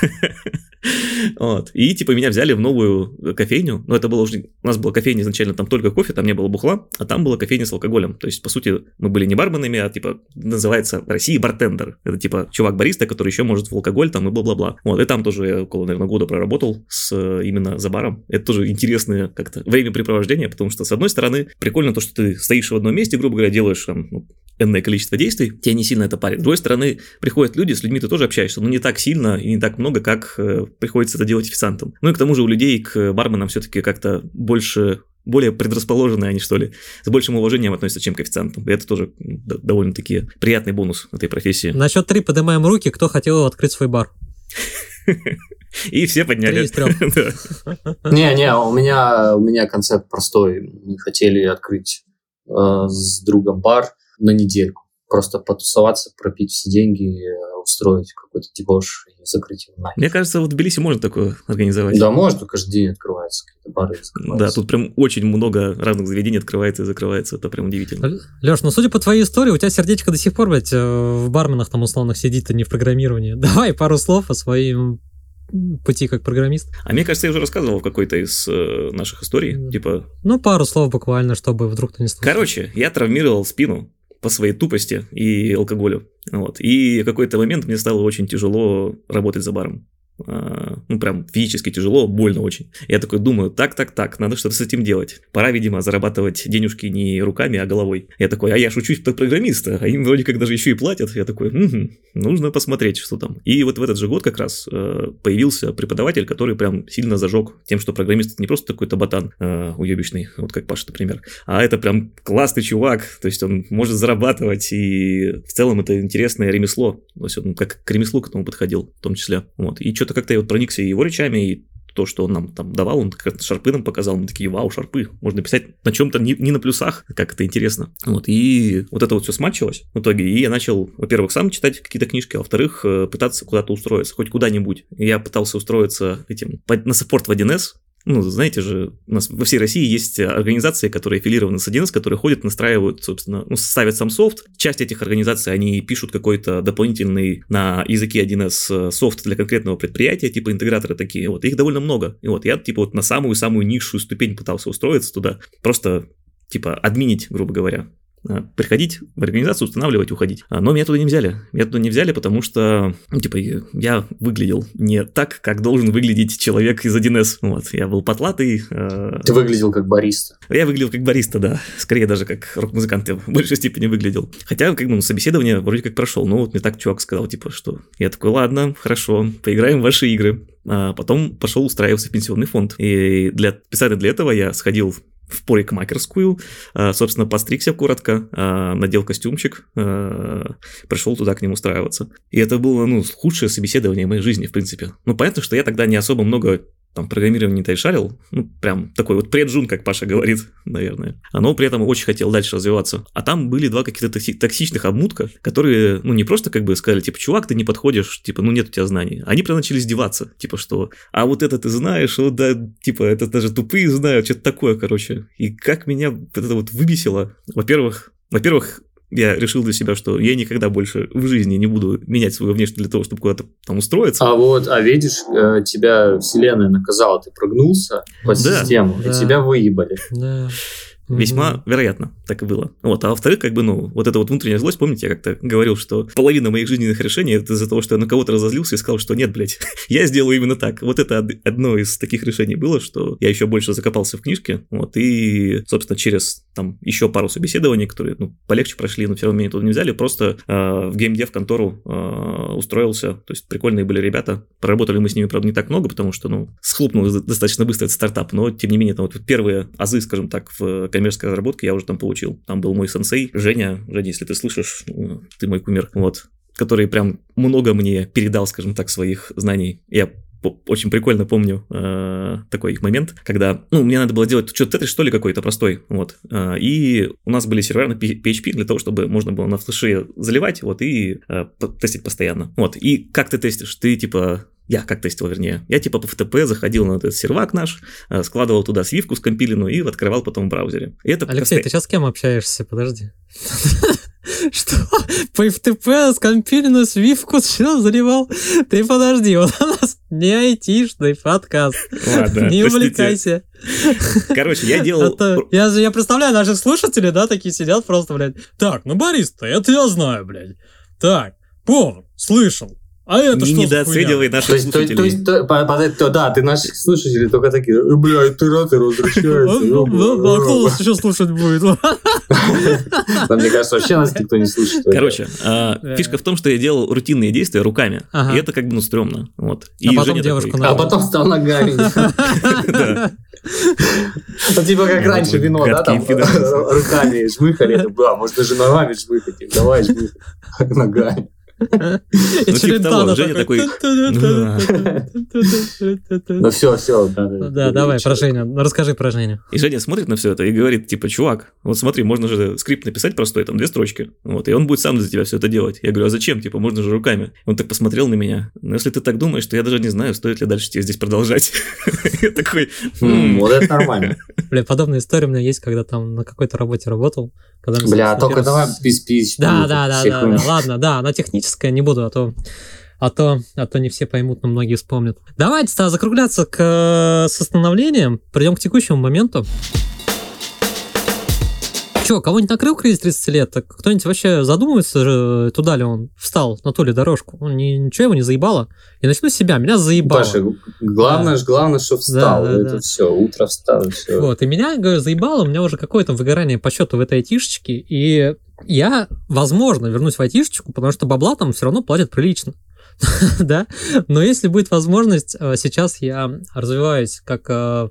Вот. И типа меня взяли в новую кофейню. Но это было уже... У нас была кофейня изначально там только кофе, там не было бухла, а там была кофейня с алкоголем. То есть, по сути, мы были не барменами, а типа называется в России бартендер. Это типа чувак-бариста, который еще может в алкоголь там и бла-бла-бла. Вот. И там тоже я около, наверное, года проработал с именно за баром. Это тоже интересное как-то времяпрепровождение, потому что, с одной стороны, прикольно то, что ты стоишь в одном месте, грубо говоря, делаешь там ну, энное количество действий, тебя не сильно это парит. С другой стороны, приходят люди, с людьми ты тоже общаешься, но не так сильно и не так много, как э, приходится это делать официантом. Ну и к тому же у людей к барменам все-таки как-то больше более предрасположенные они, что ли, с большим уважением относятся, чем к официантам. И это тоже довольно-таки приятный бонус этой профессии. На счет три поднимаем руки, кто хотел открыть свой бар. И все подняли. Не-не, у меня, у меня концепт простой. Мы хотели открыть э, с другом бар на недельку. Просто потусоваться, пропить все деньги, устроить какой-то дебош и закрыть его нафиг. Мне кажется, вот в Тбилиси можно такое организовать. Да, можно, каждый день открывается какие-то бары. Да, тут прям очень много разных заведений открывается и закрывается, это прям удивительно. Леш, ну судя по твоей истории, у тебя сердечко до сих пор, блядь, э, в барменах там условных сидит, а не в программировании. Давай пару слов о своем пути как программист. А мне кажется, я уже рассказывал в какой-то из э, наших историй, mm. типа... Ну, пару слов буквально, чтобы вдруг ты не слышал. Короче, я травмировал спину по своей тупости и алкоголю. Вот. И в какой-то момент мне стало очень тяжело работать за баром. А, ну, прям физически тяжело, больно очень. Я такой думаю, так, так, так, надо что-то с этим делать. Пора, видимо, зарабатывать денежки не руками, а головой. Я такой, а я ж учусь как программиста, а им вроде как даже еще и платят. Я такой, угу, нужно посмотреть, что там. И вот в этот же год как раз э, появился преподаватель, который прям сильно зажег тем, что программист не просто такой-то ботан э, уебищный, вот как Паша, например, а это прям классный чувак, то есть он может зарабатывать, и в целом это интересное ремесло, то есть он как к ремеслу к этому подходил в том числе. Вот. И что-то как-то я вот проникся его речами, и то, что он нам там давал, он как-то шарпы нам показал, мы такие, вау, шарпы, можно писать на чем-то не, не на плюсах, как это интересно. Вот, и вот это вот все смачивалось в итоге, и я начал, во-первых, сам читать какие-то книжки, а во-вторых, э, пытаться куда-то устроиться, хоть куда-нибудь. Я пытался устроиться этим на саппорт в 1С, ну, знаете же, у нас во всей России есть организации, которые аффилированы с 1С, которые ходят, настраивают, собственно, ну, ставят сам софт. Часть этих организаций, они пишут какой-то дополнительный на языке 1С софт для конкретного предприятия, типа интеграторы такие, вот, их довольно много. И вот я, типа, вот на самую-самую низшую ступень пытался устроиться туда, просто, типа, админить, грубо говоря. Э, приходить в организацию, устанавливать, уходить. А, но меня туда не взяли. Меня туда не взяли, потому что, ну, типа, я выглядел не так, как должен выглядеть человек из 1С. Вот, я был потлатый. Э, Ты выглядел как бариста. Я выглядел как бариста, да. Скорее даже как рок-музыкант я в большей степени выглядел. Хотя, как бы, ну, собеседование вроде как прошел. Но вот мне так чувак сказал, типа, что я такой, ладно, хорошо, поиграем в ваши игры. А потом пошел устраиваться в пенсионный фонд. И для, специально для этого я сходил в парикмахерскую, а, собственно, постригся коротко, а, надел костюмчик, а, пришел туда к ним устраиваться. И это было, ну, худшее собеседование в моей жизни, в принципе. Ну, понятно, что я тогда не особо много там программирование не шарил, ну, прям такой вот преджун, как Паша говорит, наверное. Но при этом очень хотел дальше развиваться. А там были два каких-то токсичных обмутка, которые, ну, не просто как бы сказали, типа, чувак, ты не подходишь, типа, ну, нет у тебя знаний. Они прям начали издеваться, типа, что, а вот это ты знаешь, вот, да, типа, это даже тупые знают, что-то такое, короче. И как меня это вот выбесило. Во-первых, во-первых, я решил для себя, что я никогда больше в жизни не буду менять свою внешность для того, чтобы куда-то там устроиться. А вот, а видишь, э, тебя вселенная наказала, ты прогнулся по да, систему, да. и тебя выебали. Да. Весьма вероятно, так и было. Вот. А во-вторых, как бы, ну, вот эта вот внутренняя злость, помните, я как-то говорил, что половина моих жизненных решений это из-за того, что я на кого-то разозлился и сказал, что нет, блядь, я сделаю именно так. Вот это одно из таких решений было, что я еще больше закопался в книжке, вот, и, собственно, через там еще пару собеседований, которые, ну, полегче прошли, но все равно меня туда не взяли, просто э, в геймдев контору э, устроился, то есть прикольные были ребята, проработали мы с ними, правда, не так много, потому что, ну, схлопнул достаточно быстро этот стартап, но, тем не менее, там вот первые азы, скажем так, в коммерческой разработке я уже там получил. Там был мой сенсей, Женя. Женя, если ты слышишь, ну, ты мой кумир. Вот который прям много мне передал, скажем так, своих знаний. Я очень прикольно помню э, такой момент, когда, ну, мне надо было делать что-то это что ли какой-то простой, вот, э, и у нас были сервера на PHP для того, чтобы можно было на флеше заливать, вот, и э, тестить постоянно, вот, и как ты тестишь? Ты, типа, я как тестил, вернее. Я типа по FTP заходил на этот сервак наш, э, складывал туда свивку скомпиленную и открывал потом в браузере. И это Алексей, постоянно... ты сейчас с кем общаешься? Подожди. Что? По FTP скомпиленную свивку что заливал? Ты подожди, вот у нас не айтишный подкаст. Ладно, Не увлекайся. Короче, я делал... я, я представляю, наших слушателей, да, такие сидят просто, блядь. Так, ну бариста, это я знаю, блядь. Так, повар, слышал. А это что недооценивай наших то есть, слушателей. То, есть, то, то, то, да, ты наших слушателей только такие, «Э, бля, ты рад, ты возвращается. А кто нас еще слушать будет? Мне кажется, вообще нас никто не слушает. Короче, а, фишка в том, что я делал рутинные действия руками, и это как бы, ну, стрёмно. Вот. А потом девушку А потом стал ногами. Ну, типа как раньше вино, да, там руками жмыхали, да, может даже ногами жмыхать, давай жмыхать ногами. Ну, типа того, Женя такой... Ну все, все. Да, давай, про Женю. Ну, Расскажи про Женю. И Женя смотрит на все это и говорит, типа, чувак, вот смотри, можно же скрипт написать простой, там, две строчки, вот, и он будет сам за тебя все это делать. Я говорю, а зачем, типа, можно же руками. Он так посмотрел на меня, ну, если ты так думаешь, то я даже не знаю, стоит ли дальше тебе здесь продолжать. Я такой, М, Вот это нормально. Бля, подобная история у меня есть, когда там на какой-то работе работал. Когда мы, Бля, только первый- давай без пич. Да, да, да, да, да. Ладно, да, она техническая, не буду, а то, а то, а то не все поймут, но многие вспомнят. Давайте тогда закругляться к э, с остановлением. Придем к текущему моменту. Че, кого-нибудь накрыл кризис 30 лет? Так кто-нибудь вообще задумывается, туда ли он встал, на ту ли дорожку? Он не, ничего его не заебало? И начну с себя, меня заебало. Паша, главное, ж- главное, что встал. Да, да, Это да. все, утро встал, все. Вот, и меня, говорю, заебало, у меня уже какое-то выгорание по счету в этой айтишечке, и я, возможно, вернусь в айтишечку, потому что бабла там все равно платят прилично. да, но если будет возможность, э, сейчас я развиваюсь как э,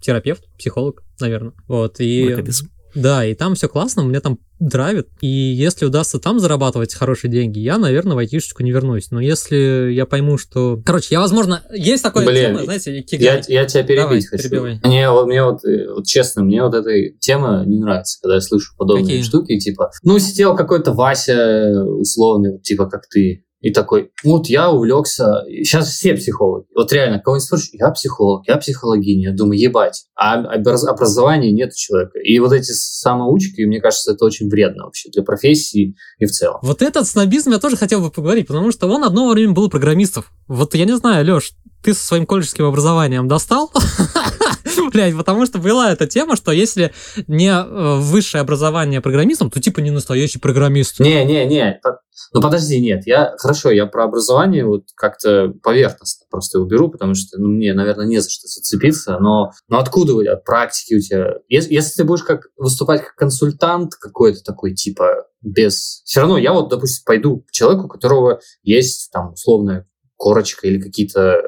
терапевт, психолог, наверное, вот, и... Наконец. Да, и там все классно, меня там драйвит. И если удастся там зарабатывать хорошие деньги, я, наверное, в айтишечку не вернусь. Но если я пойму, что... Короче, я, возможно... Есть такое Блин, тема, знаете, Я, я тебя перебить Давай, хочу. перебивай. Мне, вот- мне вот, э, вот честно, мне вот эта тема не нравится, когда я слышу подобные Какие? штуки, типа, ну, сидел какой-то Вася условный, вот, типа, как ты, и такой, вот я увлекся, сейчас все психологи, вот реально, кого-нибудь спрашиваешь, я психолог, я психологиня, думаю, ебать, а образ- образования нет у человека. И вот эти самоучки, мне кажется, это очень вредно вообще для профессии и в целом. Вот этот снобизм я тоже хотел бы поговорить, потому что он одно время был программистов. Вот я не знаю, Леш, ты со своим колледжским образованием достал? Блять, потому что была эта тема, что если не э, высшее образование программистом, то типа не настоящий программист. Не, не, не. по- Ну подожди, нет, я хорошо, я про образование вот как-то поверхностно просто его беру, потому что ну, мне, наверное, не за что зацепиться, но, но откуда у тебя практики у тебя? Если, если ты будешь как выступать как консультант какой-то такой, типа, без... Все равно я вот, допустим, пойду к человеку, у которого есть там условная корочка или какие-то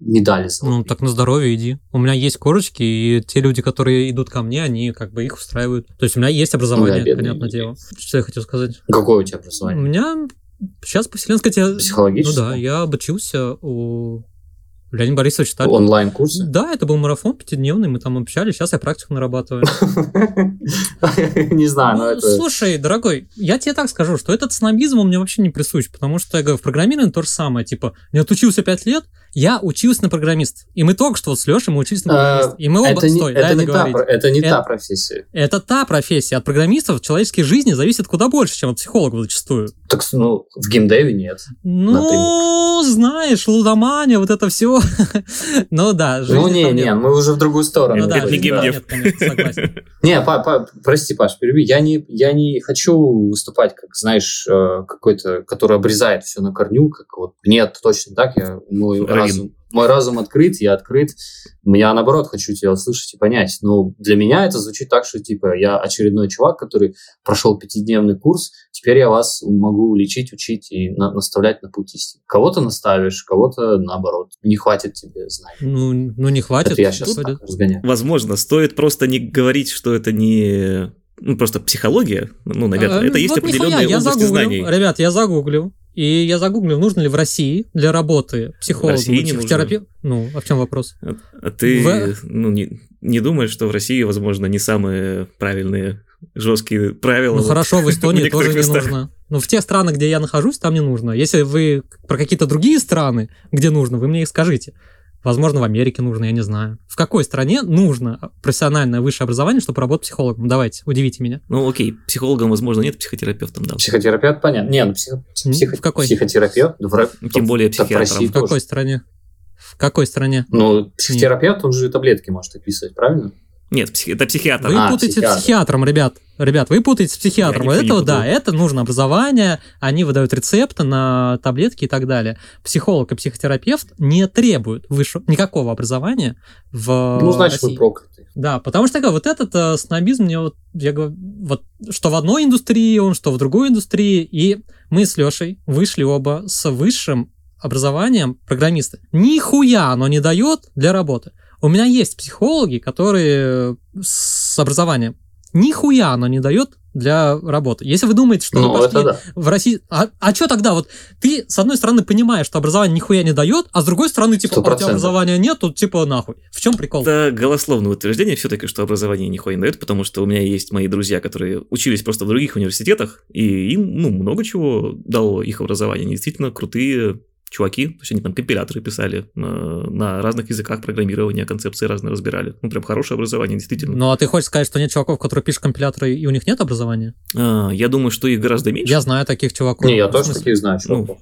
медали. Ну, золотые. так на здоровье иди. У меня есть корочки, и те люди, которые идут ко мне, они как бы их устраивают. То есть у меня есть образование, Ну да, понятное дело. Что я хотел сказать? Какое у тебя У образование? меня сейчас по вселенской те... Ну Психологическое? да, я обучился у Леонида Борисовича Таллина. Онлайн-курсы? Да, это был марафон пятидневный, мы там общались, сейчас я практику нарабатываю. Не знаю, но Ну, это... Слушай, дорогой, я тебе так скажу, что этот снобизм у меня вообще не присущ, потому что, я говорю, в программировании то же самое, типа, я отучился 5 лет, я учился на программист, и мы только что вот с Лешей мы учились на программист, и мы оба... Это не, Стой, это дай не та, это не Это- та профессия. Это та профессия. От программистов в человеческой жизни зависит куда больше, чем от психологов зачастую. Так, ну, в геймдеве нет. Ну, знаешь, лудомания, вот это все. Ну да, жизни ну, не, не, нет. мы уже в другую сторону. Ну да, это не геймдев. нет, конечно, согласен. Не, па- па- прости, Паш, переби. Я не, я не хочу выступать, как, знаешь, э, какой-то, который обрезает все на корню, как вот нет, точно так, я, мой Равин. Разум, мой разум открыт, я открыт. Я, наоборот, хочу тебя услышать и понять. Но для меня это звучит так, что, типа, я очередной чувак, который прошел пятидневный курс, теперь я вас могу лечить, учить и на- наставлять на путь истины. Кого-то наставишь, кого-то, наоборот, не хватит тебе знаний. Ну, ну не хватит. Это я сейчас так разгоняю. Возможно, стоит просто не говорить, что это не... Ну, просто психология, ну, наверное, А, это есть вот нихуя, определенные я области знаний. Ребят, я загуглил. И я загуглил, нужно ли в России для работы не психотерапевтом. Ну, а в чем вопрос? А ты В- ну, не, не думаешь, что в России, возможно, не самые правильные жесткие правила? Ну вот хорошо, в Эстонии тоже не местах? нужно. Но в тех странах, где я нахожусь, там не нужно. Если вы про какие-то другие страны, где нужно, вы мне их скажите. Возможно, в Америке нужно, я не знаю. В какой стране нужно профессиональное высшее образование, чтобы работать психологом? Давайте, удивите меня. Ну, окей, психологом, возможно, нет, психотерапевтом, да. Психотерапевт, понятно. Не, ну М, психо- в какой? психотерапевт, в Ро- Тем более в психиатром. В какой тоже. стране? В какой стране? Ну, психотерапевт, он же таблетки может описывать, правильно? Нет, психи- это психиатр. Вы А, путаете психиатр. психиатром, ребят. Ребят, вы путаете с психиатром. Я Вот ничего не это, да, это нужно образование, они выдают рецепты на таблетки и так далее. Психолог и психотерапевт не требуют высшего, никакого образования в ну, значит, России. вы прокляты. Да, потому что вот этот э, снобизм мне вот, я говорю, вот что в одной индустрии он, что в другой индустрии, и мы с Лешей вышли оба с высшим образованием программиста. Нихуя оно не дает для работы. У меня есть психологи, которые с образованием. Нихуя оно не дает для работы. Если вы думаете, что Ну, вы пошли да. в России... А, а что тогда? Вот ты, с одной стороны, понимаешь, что образование нихуя не дает, а с другой стороны, типа, а у тебя образования нет, тут типа нахуй. В чем прикол? Это голословное утверждение все-таки, что образование нихуя не дает, потому что у меня есть мои друзья, которые учились просто в других университетах, и им, ну, много чего дало их образование. Они действительно крутые чуваки, то есть они там компиляторы писали на, на разных языках программирования, концепции разные разбирали. Ну, прям хорошее образование, действительно. Ну, а ты хочешь сказать, что нет чуваков, которые пишут компиляторы, и у них нет образования? А, я думаю, что их гораздо меньше. Я знаю таких чуваков. Не, я тоже таких знаю, Ну, чуваков.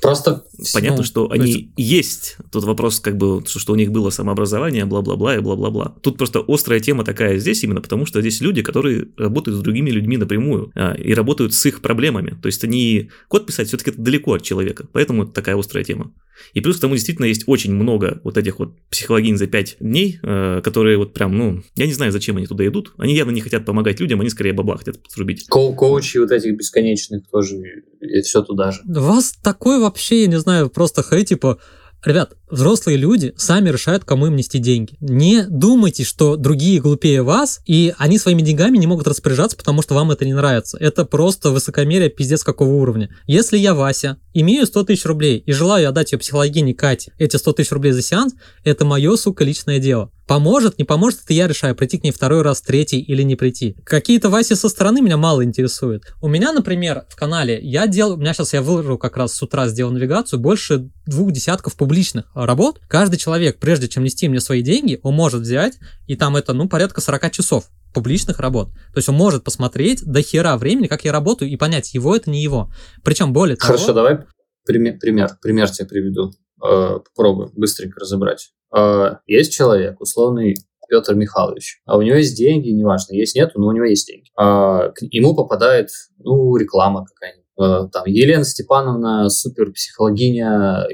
Просто Понятно, Ну, что то они есть. Тут вопрос, как бы, что, что у них было самообразование, бла-бла-бла и бла-бла-бла. Тут просто острая тема такая здесь именно потому, что здесь люди, которые работают с другими людьми напрямую а, и работают с их проблемами. То есть они код писать все-таки это далеко от человека, поэтому это такая острая тема. И плюс к тому действительно есть очень много вот этих вот психологинь за 5 дней, э, которые вот прям, ну, я не знаю, зачем они туда идут. Они явно не хотят помогать людям, они скорее бабла хотят срубить. коу- коучи вот этих бесконечных тоже, и все туда же. Вас такой вообще, я не знаю, просто хей, типа, ребят, взрослые люди сами решают, кому им нести деньги. Не думайте, что другие глупее вас, и они своими деньгами не могут распоряжаться, потому что вам это не нравится. Это просто высокомерие пиздец какого уровня. Если я, Вася, имею 100 тысяч рублей и желаю отдать ее психологине Кате эти 100 тысяч рублей за сеанс, это мое, сука, личное дело. Поможет, не поможет, это я решаю, прийти к ней второй раз, третий или не прийти. Какие-то Васи со стороны меня мало интересуют. У меня, например, в канале я делал, у меня сейчас я выложу как раз с утра сделал навигацию, больше двух десятков публичных работ. Каждый человек, прежде чем нести мне свои деньги, он может взять, и там это, ну, порядка 40 часов публичных работ. То есть он может посмотреть до хера времени, как я работаю, и понять, его это не его. Причем более того... Хорошо, давай пример, пример, пример тебе приведу. Э, Попробуем быстренько разобрать. Э, Есть человек, условный Петр Михайлович, а у него есть деньги, неважно, есть нету, но у него есть деньги. А, К ему попадает, ну, реклама какая-нибудь. Э, Там Елена Степановна, супер психологиня,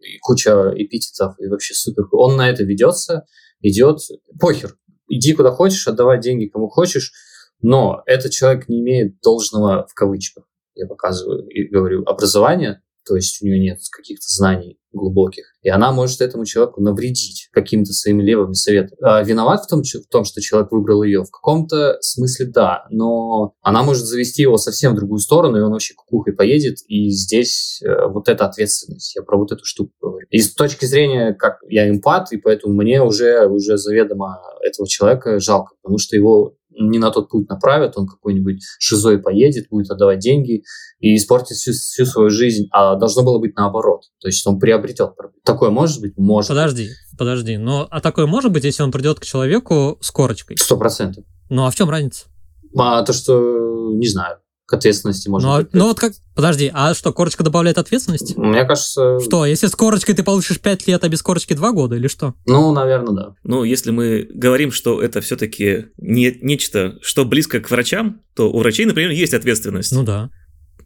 и, куча эпитетов, и вообще супер. Он на это ведется, идет, похер, иди куда хочешь, отдавай деньги кому хочешь, но этот человек не имеет должного, в кавычках, я показываю и говорю, образования, то есть у нее нет каких-то знаний глубоких, и она может этому человеку навредить какими-то своими левыми советами. А виноват в том, в том, что человек выбрал ее? В каком-то смысле да, но она может завести его совсем в другую сторону, и он вообще кукухой поедет, и здесь э, вот эта ответственность, я про вот эту штуку говорю. И с точки зрения, как я эмпат, и поэтому мне уже, уже заведомо этого человека жалко, потому что его не на тот путь направят, он какой-нибудь шизой поедет, будет отдавать деньги и испортит всю, всю свою жизнь, а должно было быть наоборот. То есть он приобретет. Такое может быть? Может. Подожди, подожди. Но а такое может быть, если он придет к человеку с корочкой? Сто процентов. Ну а в чем разница? А то, что, не знаю, к ответственности может Ну, а- ну вот как... Подожди, а что, корочка добавляет ответственности? Мне кажется, Что, если с корочкой ты получишь 5 лет, а без корочки 2 года, или что? ну, наверное, да. Но если мы говорим, что это все-таки не, нечто, что близко к врачам, то у врачей, например, есть ответственность Ну да.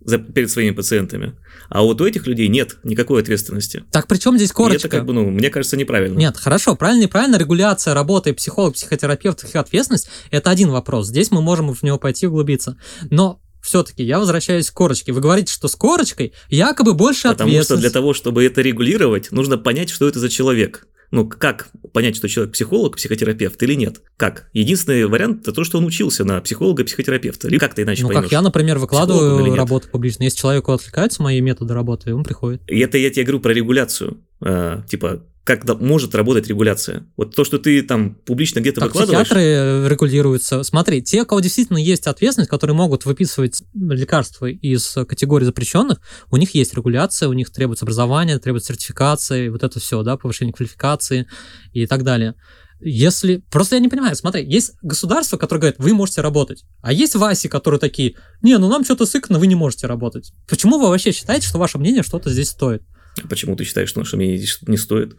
за, перед своими пациентами. А вот у этих людей нет никакой ответственности. Так при чем здесь И корочка? это как бы, ну, мне кажется, неправильно. Нет, хорошо, правильно, неправильно, регуляция работы психолог, психотерапевт, их ответственность – это один вопрос. Здесь мы можем в него пойти углубиться. Но все-таки я возвращаюсь к корочке. Вы говорите, что с корочкой якобы больше Потому что ответственности. для того, чтобы это регулировать, нужно понять, что это за человек. Ну, как понять, что человек психолог, психотерапевт или нет? Как? Единственный вариант это то, что он учился на психолога-психотерапевта. Или как ты иначе Ну, поймешь? как я, например, выкладываю работу публично. Если человеку отвлекаются мои методы работы, он приходит. И это я тебе говорю про регуляцию. А, типа, как может работать регуляция. Вот то, что ты там публично где-то Как выкладываешь... психиатры э, регулируются. Смотри, те, у кого действительно есть ответственность, которые могут выписывать лекарства из категории запрещенных, у них есть регуляция, у них требуется образование, требуется сертификация, вот это все, да, повышение квалификации и так далее. Если... Просто я не понимаю, смотри, есть государство, которое говорит, вы можете работать, а есть Васи, которые такие, не, ну нам что-то сыкно, вы не можете работать. Почему вы вообще считаете, что ваше мнение что-то здесь стоит? А Почему ты считаешь, что наше мнение здесь не стоит?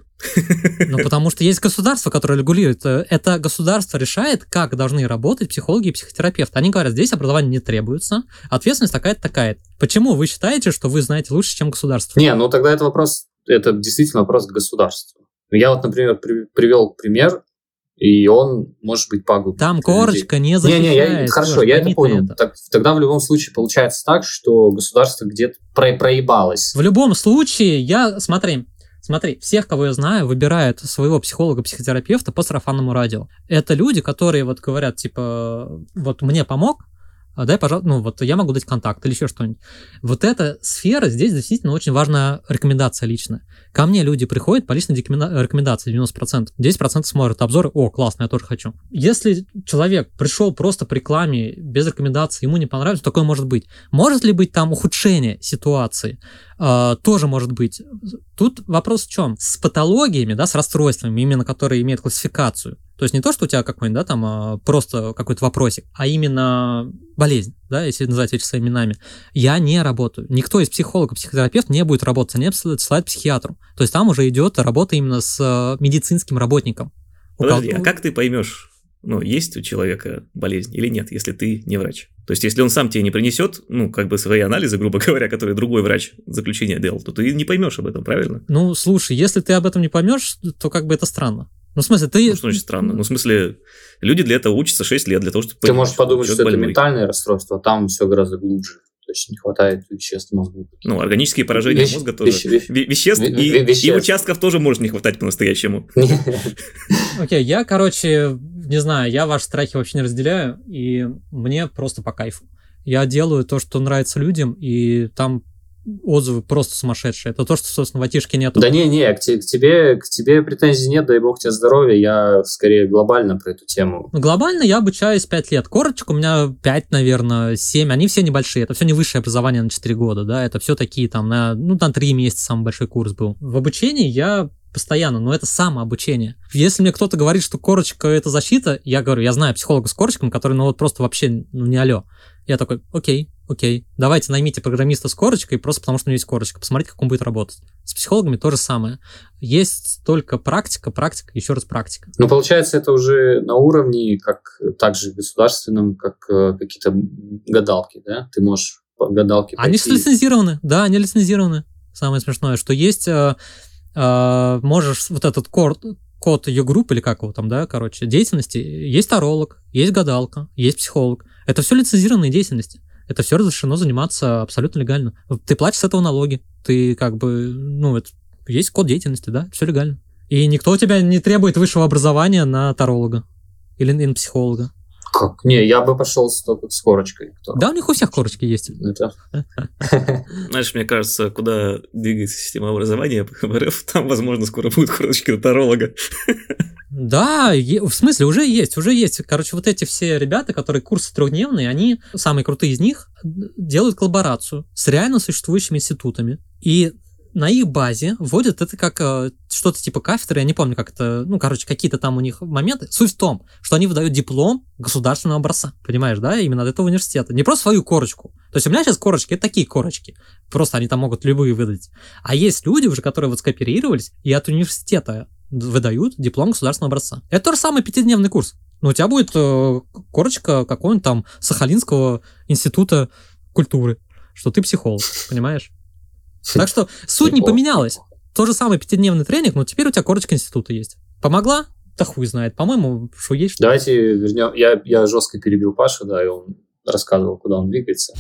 Ну, потому что есть государство, которое регулирует. Э, Это государство решает, как должны работать психологи и психотерапевты. Они говорят, здесь образование не требуется, ответственность такая-то такая. Почему вы считаете, что вы знаете лучше, чем государство? Не, ну тогда это вопрос, это действительно вопрос к государству. Я вот, например, при- привел пример, и он может быть пагубным. Там людей. корочка не защищает. Не-не, я, хорошо, я это понял. это. Так, тогда в любом случае получается так, что государство где-то про- проебалось. В любом случае, я, смотри, смотри, всех, кого я знаю, выбирают своего психолога, психотерапевта по сарафанному радио. Это люди, которые вот говорят, типа, вот мне помог, а дай, пожалуйста, ну вот я могу дать контакт или еще что-нибудь. Вот эта сфера, здесь действительно очень важная рекомендация личная. Ко мне люди приходят по личной рекомендации 90%. 10% смотрят обзоры, о, классно, я тоже хочу. Если человек пришел просто по рекламе, без рекомендации, ему не понравилось, такое может быть. Может ли быть там ухудшение ситуации? Uh, тоже может быть. Тут вопрос в чем? С патологиями, да, с расстройствами, именно которые имеют классификацию, то есть не то, что у тебя какой-нибудь, да, там а, просто какой-то вопросик, а именно болезнь, да, если называть эти своими именами. Я не работаю. Никто из психологов, психотерапевтов не будет работать, они отсылают психиатру. То есть там уже идет работа именно с а, медицинским работником. Подожди, а как ты поймешь, ну, есть у человека болезнь или нет, если ты не врач? То есть, если он сам тебе не принесет, ну, как бы свои анализы, грубо говоря, которые другой врач заключение делал, то ты не поймешь об этом, правильно? Ну, слушай, если ты об этом не поймешь, то как бы это странно. Ну, в смысле, ты... Ну, что значит странно? Ну, в смысле, люди для этого учатся 6 лет, для того, чтобы... Ты можешь подумать, что это ментальное расстройство, а там все гораздо глубже. То есть не хватает веществ в мозгу. Ну, органические поражения Вещ... мозга тоже. Вещ... Вещ... Веществ в... и... Веществ. и участков тоже может не хватать по-настоящему. Окей, я, короче, не знаю, я ваши страхи вообще не разделяю, и мне просто по кайфу. Я делаю то, что нравится людям, и там отзывы просто сумасшедшие. Это то, что, собственно, в Атишке нету. Да не, не, к, к тебе, к тебе претензий нет, дай бог тебе здоровья, я скорее глобально про эту тему. Ну, глобально я обучаюсь 5 лет. Корочек у меня 5, наверное, 7, они все небольшие, это все не высшее образование на 4 года, да, это все такие там, на, ну, там 3 месяца самый большой курс был. В обучении я постоянно, но это самообучение. Если мне кто-то говорит, что корочка это защита, я говорю, я знаю психолога с корочком, который, ну вот просто вообще, ну не алё. Я такой, окей, окей, давайте наймите программиста с корочкой, просто потому что у него есть корочка, посмотрите, как он будет работать. С психологами то же самое. Есть только практика, практика, еще раз практика. Ну, получается, это уже на уровне, как также государственном, как э, какие-то гадалки, да? Ты можешь по гадалке Они пойти. лицензированы, да, они лицензированы. Самое смешное, что есть, э, э, можешь вот этот код, код ее группы или как его там, да, короче, деятельности, есть таролог, есть гадалка, есть психолог. Это все лицензированные деятельности. Это все разрешено заниматься абсолютно легально. Ты платишь с этого налоги. Ты как бы, ну, это есть код деятельности, да, все легально. И никто у тебя не требует высшего образования на таролога или на психолога. Как? Не, я бы пошел с, только с корочкой. Кто? Да, у них у всех корочки есть. Это... Знаешь, мне кажется, куда двигается система образования в РФ, там, возможно, скоро будут корочки у таролога. Да, в смысле, уже есть, уже есть. Короче, вот эти все ребята, которые курсы трехдневные, они, самые крутые из них, делают коллаборацию с реально существующими институтами. И на их базе вводят это как э, что-то типа кафедры, я не помню, как это, ну, короче, какие-то там у них моменты. Суть в том, что они выдают диплом государственного образца, понимаешь, да, именно от этого университета. Не просто свою корочку. То есть у меня сейчас корочки, это такие корочки. Просто они там могут любые выдать. А есть люди уже, которые вот скооперировались и от университета выдают диплом государственного образца. Это тот же самый пятидневный курс. Но у тебя будет э, корочка какого-нибудь там Сахалинского института культуры, что ты психолог, понимаешь? Так что суть не поменялась. То же самый пятидневный тренинг, но теперь у тебя корочка института есть. Помогла? Да хуй знает. По-моему, что есть. Что Давайте вернем. Я, я жестко перебил Пашу, да, и он рассказывал, куда он двигается.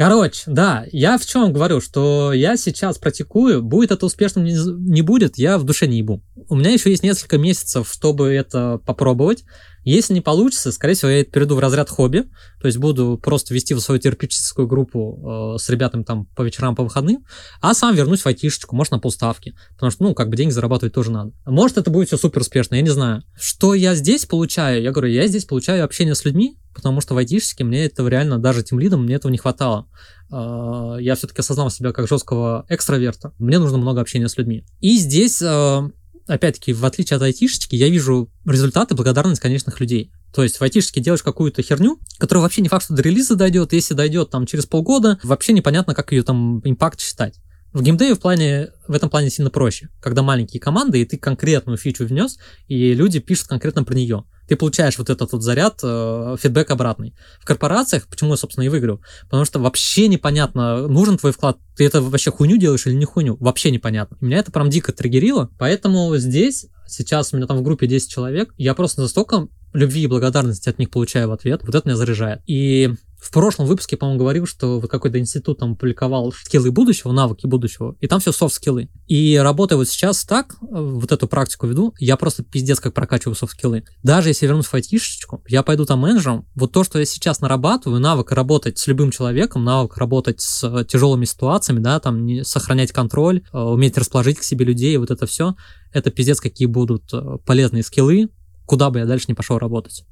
Короче, да, я в чем говорю, что я сейчас практикую, будет это успешным, не, не будет, я в душе не ебу. У меня еще есть несколько месяцев, чтобы это попробовать. Если не получится, скорее всего, я перейду в разряд хобби, то есть буду просто вести в свою терапевтическую группу э, с ребятами там по вечерам, по выходным, а сам вернусь в айтишечку, может, на полставки, потому что, ну, как бы деньги зарабатывать тоже надо. Может, это будет все супер успешно, я не знаю. Что я здесь получаю? Я говорю, я здесь получаю общение с людьми, потому что в айтишечке мне этого реально, даже тем лидом, мне этого не хватало. Э, я все-таки осознал себя как жесткого экстраверта. Мне нужно много общения с людьми. И здесь э, опять-таки, в отличие от айтишечки, я вижу результаты, благодарность конечных людей. То есть в айтишечке делаешь какую-то херню, которая вообще не факт, что до релиза дойдет. Если дойдет там через полгода, вообще непонятно, как ее там импакт считать. В геймдеве в, плане, в этом плане сильно проще, когда маленькие команды, и ты конкретную фичу внес, и люди пишут конкретно про нее ты получаешь вот этот вот заряд, э, фидбэк обратный. В корпорациях, почему я, собственно, и выиграл, потому что вообще непонятно, нужен твой вклад, ты это вообще хуйню делаешь или не хуйню, вообще непонятно. Меня это прям дико триггерило, поэтому здесь, сейчас у меня там в группе 10 человек, я просто настолько любви и благодарности от них получаю в ответ, вот это меня заряжает. И в прошлом выпуске, по-моему, говорил, что какой-то институт там публиковал скиллы будущего, навыки будущего, и там все софт-скиллы. И работая вот сейчас так, вот эту практику веду, я просто пиздец как прокачиваю софт-скиллы. Даже если вернусь в айтишечку, я пойду там менеджером, вот то, что я сейчас нарабатываю, навык работать с любым человеком, навык работать с тяжелыми ситуациями, да, там не сохранять контроль, э, уметь расположить к себе людей, вот это все, это пиздец какие будут э, полезные скиллы, куда бы я дальше не пошел работать.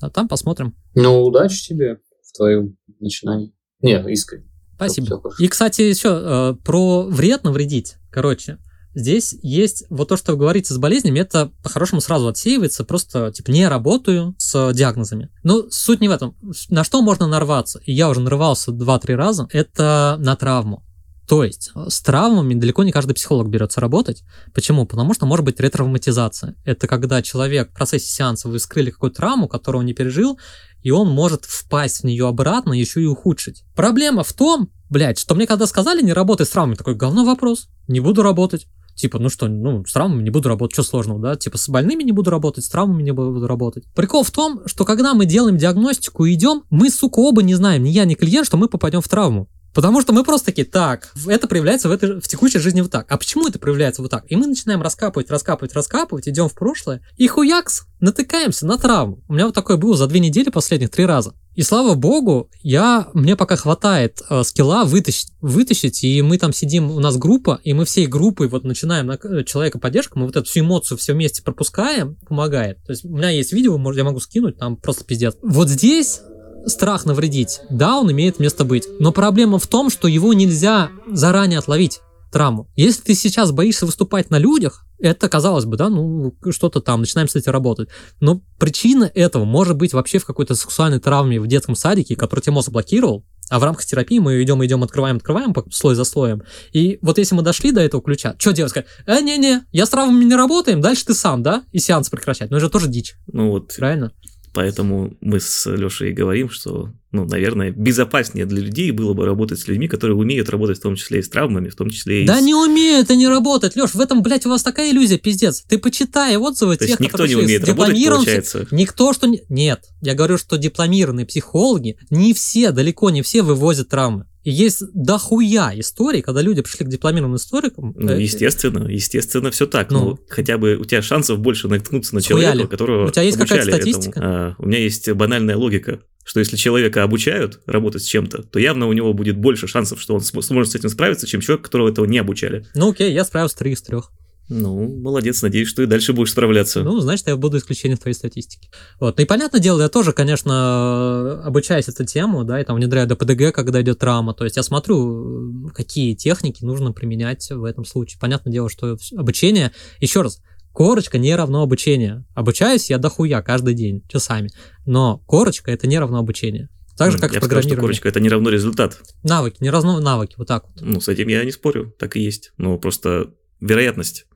А там посмотрим. Ну, удачи тебе твоем начинании. Нет, искренне. Спасибо. И, кстати, еще э, про вред навредить. Короче, здесь есть вот то, что вы говорите с болезнями, это по-хорошему сразу отсеивается, просто типа не работаю с диагнозами. Но суть не в этом. На что можно нарваться? И я уже нарывался 2-3 раза, это на травму. То есть э, с травмами далеко не каждый психолог берется работать. Почему? Потому что может быть ретравматизация. Это когда человек в процессе сеанса вы скрыли какую-то травму, которую он не пережил, и он может впасть в нее обратно, еще и ухудшить. Проблема в том, блядь, что мне когда сказали не работай с травмами, такой говно вопрос, не буду работать. Типа, ну что, ну, с травмами не буду работать, что сложного, да? Типа, с больными не буду работать, с травмами не буду работать. Прикол в том, что когда мы делаем диагностику и идем, мы, сука, оба не знаем, ни я, ни клиент, что мы попадем в травму. Потому что мы просто такие, так, это проявляется в, этой, в текущей жизни вот так. А почему это проявляется вот так? И мы начинаем раскапывать, раскапывать, раскапывать, идем в прошлое, и хуякс, натыкаемся на травму. У меня вот такое было за две недели последних три раза. И слава богу, я, мне пока хватает э, скилла вытащить, вытащить, и мы там сидим, у нас группа, и мы всей группой вот начинаем на э, человека поддержку, мы вот эту всю эмоцию все вместе пропускаем, помогает. То есть у меня есть видео, может, я могу скинуть, там просто пиздец. Вот здесь страх навредить, да, он имеет место быть. Но проблема в том, что его нельзя заранее отловить травму. Если ты сейчас боишься выступать на людях, это, казалось бы, да, ну, что-то там, начинаем с этим работать. Но причина этого может быть вообще в какой-то сексуальной травме в детском садике, который тебе мозг блокировал, а в рамках терапии мы идем, идем, открываем, открываем слой за слоем. И вот если мы дошли до этого ключа, что делать? Сказать, э, не-не, я с травмами не работаем, дальше ты сам, да? И сеанс прекращать. Ну, это тоже дичь. Ну вот. Правильно? Поэтому мы с Лешей говорим, что, ну, наверное, безопаснее для людей было бы работать с людьми, которые умеют работать в том числе и с травмами, в том числе и Да с... не умеют они работать, Леш, в этом, блядь, у вас такая иллюзия, пиздец. Ты почитай отзывы То тех, никто не умеет работать, получается? Никто, что... не- Нет, я говорю, что дипломированные психологи, не все, далеко не все вывозят травмы. И есть дохуя историй, когда люди пришли к дипломированным историкам. Ну, естественно, естественно, все так. Ну. Ну, хотя бы у тебя шансов больше наткнуться на человека, которого У тебя есть какая-то статистика? этому. А, у меня есть банальная логика, что если человека обучают работать с чем-то, то явно у него будет больше шансов, что он см- сможет с этим справиться, чем человек, которого этого не обучали. Ну окей, я справился три из трех. Ну, молодец, надеюсь, что и дальше будешь справляться. Ну, значит, я буду исключением в твоей статистике. Вот. Ну и понятное дело, я тоже, конечно, обучаюсь эту тему, да, и там внедряю ДПДГ, когда идет травма. То есть я смотрю, какие техники нужно применять в этом случае. Понятное дело, что обучение, еще раз, корочка не равно обучение. Обучаюсь я дохуя каждый день, часами. Но корочка это не равно обучение. Так же, М, как я и бы сказал, что корочка это не равно результат. Навыки, не равно навыки, вот так вот. Ну, с этим я не спорю, так и есть. Но просто вероятность,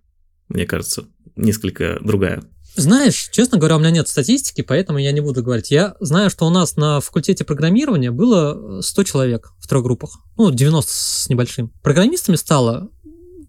мне кажется, несколько другая. Знаешь, честно говоря, у меня нет статистики, поэтому я не буду говорить. Я знаю, что у нас на факультете программирования было 100 человек в трех группах. Ну, 90 с небольшим. Программистами стало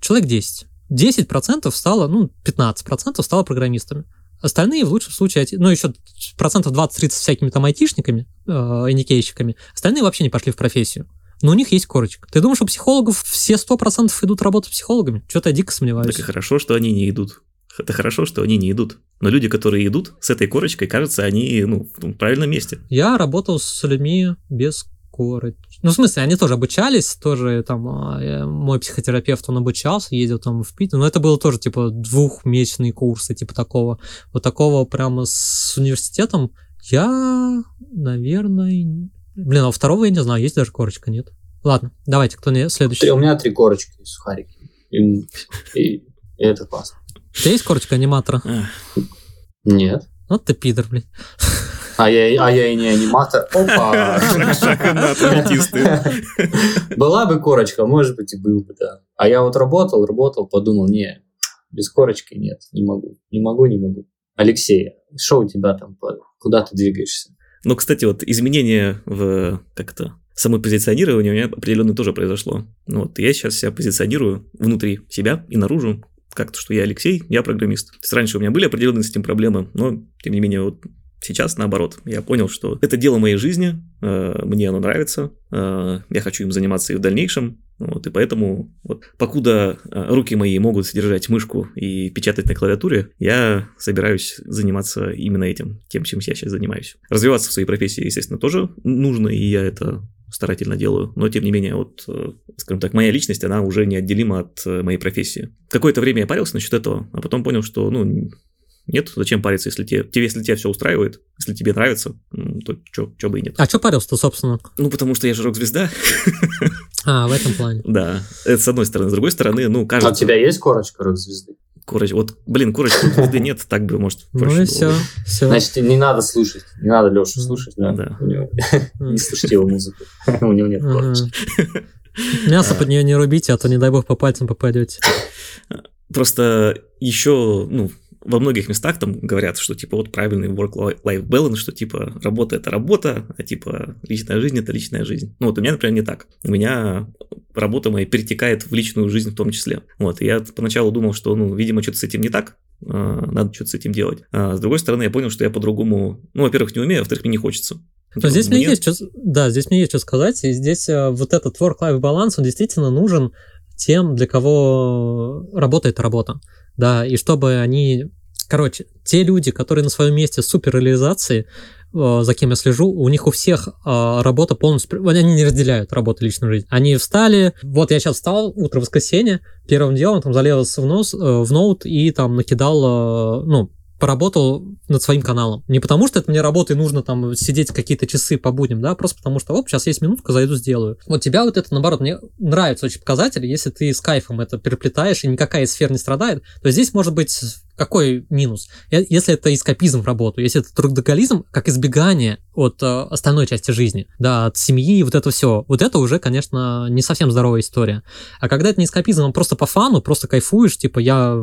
человек 10. 10% стало, ну, 15% стало программистами. Остальные, в лучшем случае, ну, еще процентов 20-30 всякими там айтишниками, э, иникейщиками. Остальные вообще не пошли в профессию. Но у них есть корочка. Ты думаешь, у психологов все 100% идут работать психологами? Что-то я дико сомневаюсь. Так и хорошо, что они не идут. Это хорошо, что они не идут. Но люди, которые идут с этой корочкой, кажется, они ну, в правильном месте. Я работал с людьми без корочки. Ну, в смысле, они тоже обучались, тоже там, а, мой психотерапевт, он обучался, ездил там в Питер, но это было тоже, типа, двухмесячные курсы, типа такого. Вот такого прямо с университетом я, наверное... Блин, а у второго я не знаю, есть даже корочка, нет? Ладно, давайте, кто не следующий. Три- у меня три корочки и сухарики. И, и- и это классно. У тебя есть корочка аниматора? Нет. Вот ты пидор, блин. А я, а я и не аниматор. Опа! Была бы корочка, может быть, и был бы, да. А я вот работал, работал, подумал, не, без корочки нет, не могу. Не могу, не могу. Алексей, что у тебя там? Куда ты двигаешься? Ну, кстати, вот изменение в как-то самопозиционирование у меня определенно тоже произошло. Ну, вот я сейчас себя позиционирую внутри себя и наружу, как-то, что я Алексей, я программист. То есть раньше у меня были определенные с этим проблемы, но, тем не менее, вот Сейчас наоборот. Я понял, что это дело моей жизни, э, мне оно нравится, э, я хочу им заниматься и в дальнейшем. Вот, и поэтому, вот, покуда э, руки мои могут содержать мышку и печатать на клавиатуре, я собираюсь заниматься именно этим, тем, чем я сейчас занимаюсь. Развиваться в своей профессии, естественно, тоже нужно, и я это старательно делаю, но тем не менее, вот, скажем так, моя личность, она уже неотделима от моей профессии. Какое-то время я парился насчет этого, а потом понял, что, ну, нет, зачем париться, если тебе, тебе, если тебя все устраивает, если тебе нравится, то что бы и нет. А что парился-то, собственно? Ну, потому что я же рок-звезда. А, в этом плане. Да, это с одной стороны. С другой стороны, ну, кажется... А у тебя есть корочка рок-звезды? Короче, вот, блин, корочки звезды нет, так бы, может, проще Ну и все, все. Значит, не надо слушать, не надо Лешу слушать, да? Да. Не слушайте его музыку, у него нет корочки. Мясо под нее не рубите, а то, не дай бог, по пальцам попадете. Просто еще, ну, во многих местах там говорят, что типа вот правильный work-life balance, что типа работа это работа, а типа личная жизнь это личная жизнь. Ну вот у меня, например, не так. У меня работа моя перетекает в личную жизнь в том числе. Вот, и я поначалу думал, что, ну, видимо, что-то с этим не так, а, надо что-то с этим делать. А с другой стороны, я понял, что я по-другому, ну, во-первых, не умею, а во-вторых, мне не хочется. Но здесь мне есть что, да, здесь мне есть что сказать, и здесь э, вот этот work-life баланс, он действительно нужен тем, для кого работает работа да, и чтобы они, короче, те люди, которые на своем месте суперреализации, э, за кем я слежу, у них у всех э, работа полностью... Они не разделяют работу и личную жизнь. Они встали... Вот я сейчас встал, утро воскресенья, первым делом там залез в, нос, э, в ноут и там накидал, ну, поработал над своим каналом. Не потому, что это мне работа и нужно там сидеть какие-то часы по будням, да, просто потому что, оп, сейчас есть минутка, зайду, сделаю. Вот тебя вот это, наоборот, мне нравится очень показатель, если ты с кайфом это переплетаешь, и никакая из сфер не страдает, то здесь может быть какой минус? Если это эскапизм в работу, если это трудоголизм, как избегание от э, остальной части жизни, да, от семьи, вот это все, вот это уже, конечно, не совсем здоровая история. А когда это не эскапизм, а просто по фану, просто кайфуешь, типа, я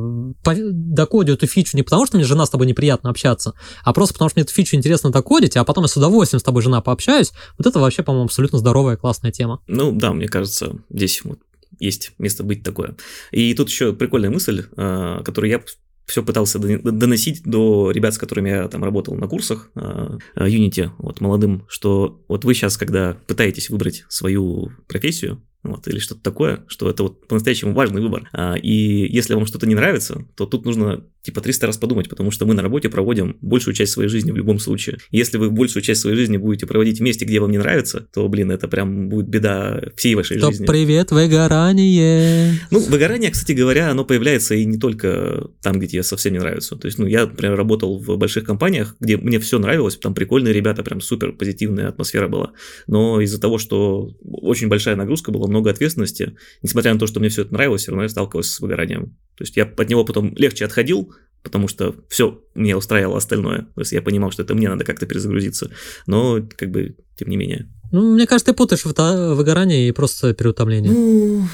докодю эту фичу не потому, что мне жена с тобой неприятно общаться, а просто потому, что мне эту фичу интересно докодить, а потом я с удовольствием с тобой, жена, пообщаюсь, вот это вообще, по-моему, абсолютно здоровая, классная тема. Ну, да, мне кажется, здесь вот есть место быть такое. И тут еще прикольная мысль, э, которую я все пытался доносить до ребят, с которыми я там работал на курсах а, а, Unity, вот, молодым, что вот вы сейчас, когда пытаетесь выбрать свою профессию, вот, или что-то такое, что это вот по-настоящему важный выбор. А, и если вам что-то не нравится, то тут нужно типа 300 раз подумать, потому что мы на работе проводим большую часть своей жизни в любом случае. Если вы большую часть своей жизни будете проводить в месте, где вам не нравится, то, блин, это прям будет беда всей вашей то жизни. привет, выгорание! Ну, выгорание, кстати говоря, оно появляется и не только там, где тебе совсем не нравится. То есть, ну, я, например, работал в больших компаниях, где мне все нравилось, там прикольные ребята, прям супер позитивная атмосфера была. Но из-за того, что очень большая нагрузка была, много ответственности, несмотря на то, что мне все это нравилось, все равно я сталкивался с выгоранием. То есть я от него потом легче отходил, потому что все мне устраивало остальное. То есть я понимал, что это мне надо как-то перезагрузиться. Но, как бы, тем не менее. Ну, мне кажется, ты путаешь выгорание и просто переутомление. Ну...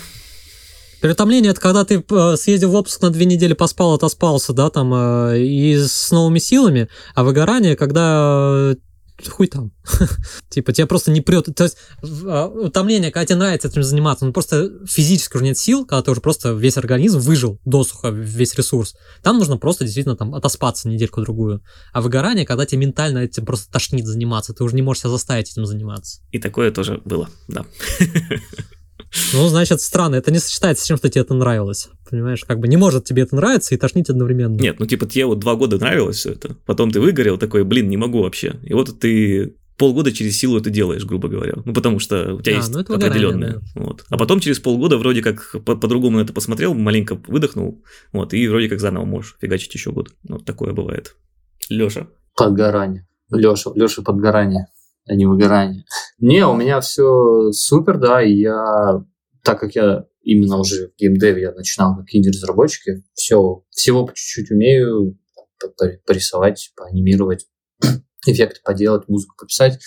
Переутомление это когда ты э, съездил в отпуск на две недели, поспал, отоспался, да, там, э, и с новыми силами, а выгорание, когда хуй там. типа, тебя просто не прет. То есть, а, утомление, когда тебе нравится этим заниматься, ну просто физически уже нет сил, когда ты уже просто весь организм выжил досуха, весь ресурс. Там нужно просто действительно там отоспаться недельку-другую. А выгорание, когда тебе ментально этим просто тошнит заниматься, ты уже не можешь себя заставить этим заниматься. И такое тоже было, да. Ну, значит, странно, это не сочетается с тем, что тебе это нравилось. Понимаешь, как бы не может тебе это нравиться и тошнить одновременно. Нет, ну типа тебе вот два года нравилось все это, потом ты выгорел такой, блин, не могу вообще. И вот ты полгода через силу это делаешь, грубо говоря. Ну, потому что у тебя а, есть ну, определенное. Да. Вот. А потом через полгода вроде как по- по-другому на это посмотрел, маленько выдохнул, вот, и вроде как заново можешь фигачить еще год. Вот такое бывает. Леша. Подгорание. Леша, Леша подгорание а не выгорание. Не, у меня все супер, да, и я, так как я именно уже в геймдеве я начинал как инди-разработчик, все, всего по чуть-чуть умею порисовать, поанимировать, эффекты поделать, музыку пописать,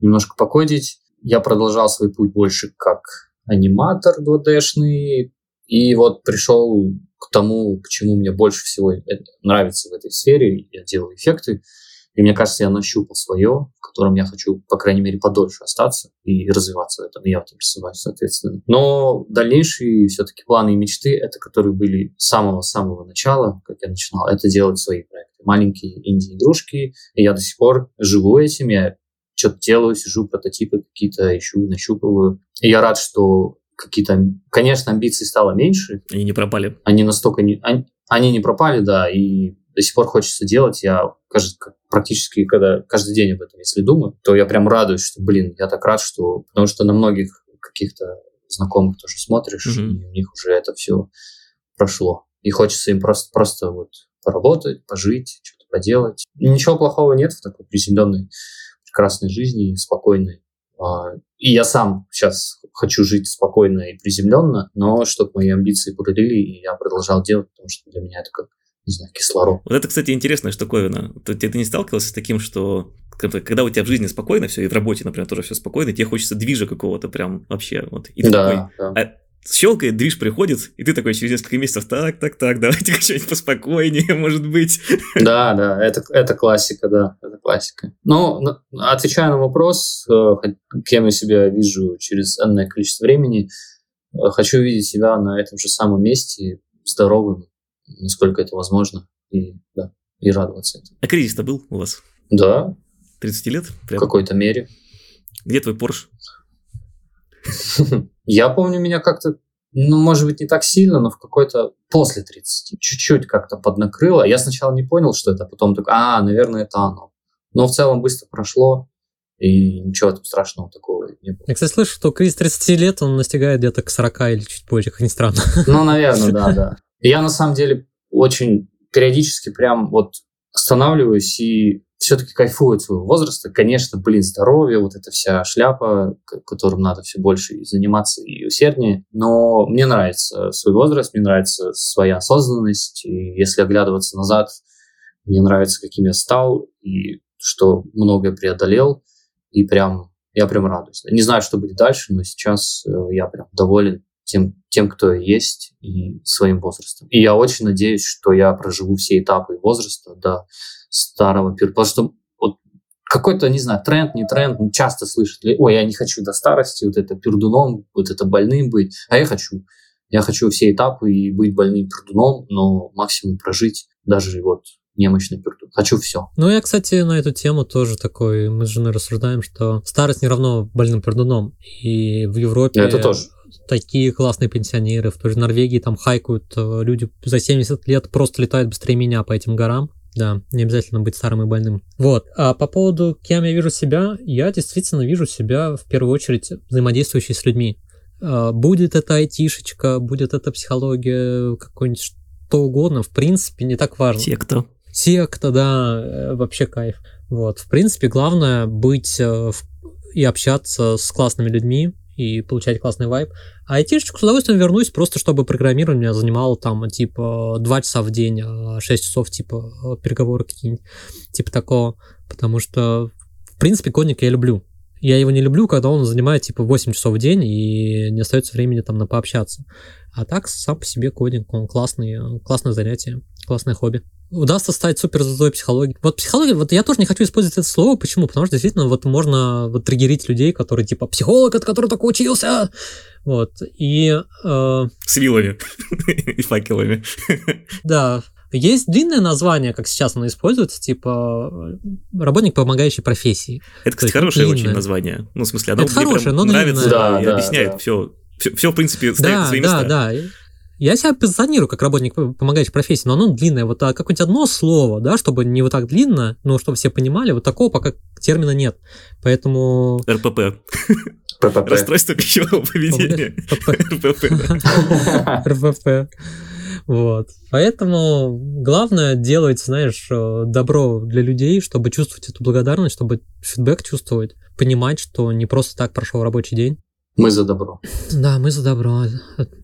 немножко покодить. Я продолжал свой путь больше как аниматор 2D-шный, и вот пришел к тому, к чему мне больше всего нравится в этой сфере. Я делаю эффекты, и мне кажется, я нащупал свое, в котором я хочу, по крайней мере, подольше остаться и развиваться в этом. Я в этом развиваюсь, соответственно. Но дальнейшие все-таки планы и мечты, это которые были с самого-самого начала, как я начинал, это делать свои проекты. маленькие инди-игрушки, и я до сих пор живу этим, я что-то делаю, сижу, прототипы какие-то ищу, нащупываю. И я рад, что какие-то, конечно, амбиций стало меньше. Они не пропали. Они настолько не... Они, они не пропали, да, и до сих пор хочется делать. Я кажется, практически, когда каждый день об этом, если думаю, то я прям радуюсь, что, блин, я так рад, что... Потому что на многих каких-то знакомых тоже смотришь, mm-hmm. и у них уже это все прошло. И хочется им просто, просто вот поработать, пожить, что-то поделать. И ничего плохого нет в такой приземленной, прекрасной жизни, спокойной. А, и я сам сейчас хочу жить спокойно и приземленно, но чтобы мои амбиции бурили, и я продолжал делать, потому что для меня это как, не знаю, кислород. Вот это, кстати, интересная штуковина. Ты, ты не сталкивался с таким, что когда у тебя в жизни спокойно все, и в работе, например, тоже все спокойно, тебе хочется движа какого-то прям вообще. Вот, и да, такой, да. А щелкает, движ приходит, и ты такой через несколько месяцев, так, так, так, давайте что-нибудь поспокойнее, может быть. Да, да, это, это классика, да, это классика. Ну, отвечая на вопрос, э, кем я себя вижу через энное количество времени, э, хочу видеть себя на этом же самом месте, здоровым, насколько это возможно, и, да, и радоваться этому. А кризис-то был у вас? Да. 30 лет? Прям? В какой-то мере. Где твой Порш? Я помню, меня как-то, ну, может быть, не так сильно, но в какой-то после 30 чуть-чуть как-то поднакрыло. Я сначала не понял, что это, а потом так, а, наверное, это оно. Но в целом быстро прошло, и ничего там страшного такого не было. Я, кстати, слышу, что кризис 30 лет, он настигает где-то к 40 или чуть позже, как ни странно. Ну, наверное, да, да. Я на самом деле очень периодически прям вот останавливаюсь и все-таки кайфует своего возраста. Конечно, блин, здоровье, вот эта вся шляпа, которым надо все больше заниматься и усерднее. Но мне нравится свой возраст, мне нравится своя осознанность. И если оглядываться назад, мне нравится, каким я стал, и что многое преодолел. И прям, я прям радуюсь. Не знаю, что будет дальше, но сейчас э, я прям доволен тем, тем, кто я есть, и своим возрастом. И я очень надеюсь, что я проживу все этапы возраста до старого периода. Потому что вот какой-то, не знаю, тренд, не тренд, ну, часто слышат, ой, я не хочу до старости вот это пердуном, вот это больным быть, а я хочу. Я хочу все этапы и быть больным пердуном, но максимум прожить даже вот немощный пердун. Хочу все. Ну, я, кстати, на эту тему тоже такой, мы с женой рассуждаем, что старость не равно больным пердуном. И в Европе... Это тоже такие классные пенсионеры. В той же Норвегии там хайкают э, люди за 70 лет просто летают быстрее меня по этим горам. Да, не обязательно быть старым и больным. Вот. А по поводу, кем я вижу себя, я действительно вижу себя в первую очередь взаимодействующей с людьми. А, будет это айтишечка, будет это психология, какой-нибудь что угодно, в принципе, не так важно. Секта. Секта, да, э, вообще кайф. Вот. В принципе, главное быть э, и общаться с классными людьми, и получать классный вайб. А айтишечку с удовольствием вернусь, просто чтобы программирование меня занимало там, типа, 2 часа в день, 6 а часов, типа, переговоры какие-нибудь, типа такого. Потому что, в принципе, кодник я люблю. Я его не люблю, когда он занимает, типа, 8 часов в день, и не остается времени там на пообщаться. А так, сам по себе кодинг, он классный, классное занятие, классное хобби удастся стать супер звездой психологии. Вот психология, вот я тоже не хочу использовать это слово. Почему? Потому что действительно вот можно вот триггерить людей, которые типа психолог, от которого только учился. Вот. И... Э... С вилами и факелами. Да. Есть длинное название, как сейчас оно используется, типа работник помогающей профессии. Это, кстати, хорошее длинное. очень название. Ну, в смысле, оно это мне хорошее, но нравится да, и да, объясняет да. все. Все, все, в принципе, ставит да, свои да, места. Да, да. Я себя позиционирую как работник помогающей профессии, но оно длинное. Вот а какое-нибудь одно слово, да, чтобы не вот так длинно, но чтобы все понимали, вот такого пока термина нет. Поэтому... РПП. ППП. Расстройство пищевого поведения. РПП. РПП. Вот. Поэтому главное делать, знаешь, э, добро для людей, чтобы чувствовать эту благодарность, чтобы фидбэк чувствовать, понимать, что не просто так прошел рабочий день. Мы за добро. Да, мы за добро,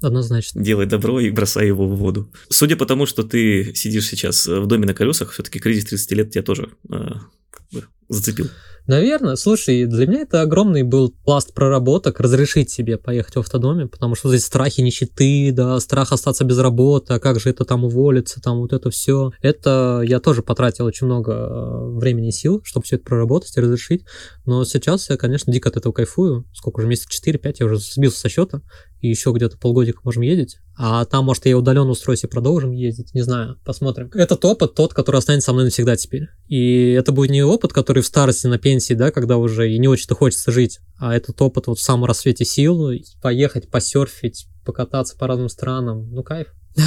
однозначно. Делай добро и бросай его в воду. Судя по тому, что ты сидишь сейчас в доме на колесах, все-таки кризис 30 лет тебя тоже э, зацепил. Наверное. Слушай, для меня это огромный был пласт проработок разрешить себе поехать в автодоме, потому что здесь страхи нищеты, да, страх остаться без работы, а как же это там уволиться, там вот это все. Это я тоже потратил очень много э, времени и сил, чтобы все это проработать и разрешить. Но сейчас я, конечно, дико от этого кайфую. Сколько уже, месяца 4-5 я уже сбился со счета, и еще где-то полгодика можем ездить. А там, может, я удаленно устроюсь и продолжим ездить, не знаю, посмотрим. Этот опыт тот, который останется со мной навсегда теперь. И это будет не опыт, который в старости на пенсии, да, когда уже и не очень-то хочется жить, а этот опыт вот в самом рассвете сил, поехать, посерфить, покататься по разным странам, ну кайф.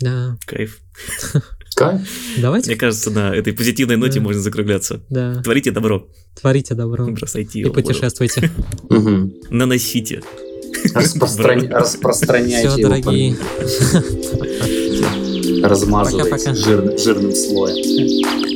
Да. Кайф. Кайф. Давайте. Мне кажется, на этой позитивной ноте Да. можно закругляться. Да. Творите добро, Творите добро. бросайте И путешествуйте. Наносите. Распростран- Распространяйте Все, его дорогие. Размазывайте жирным слоем.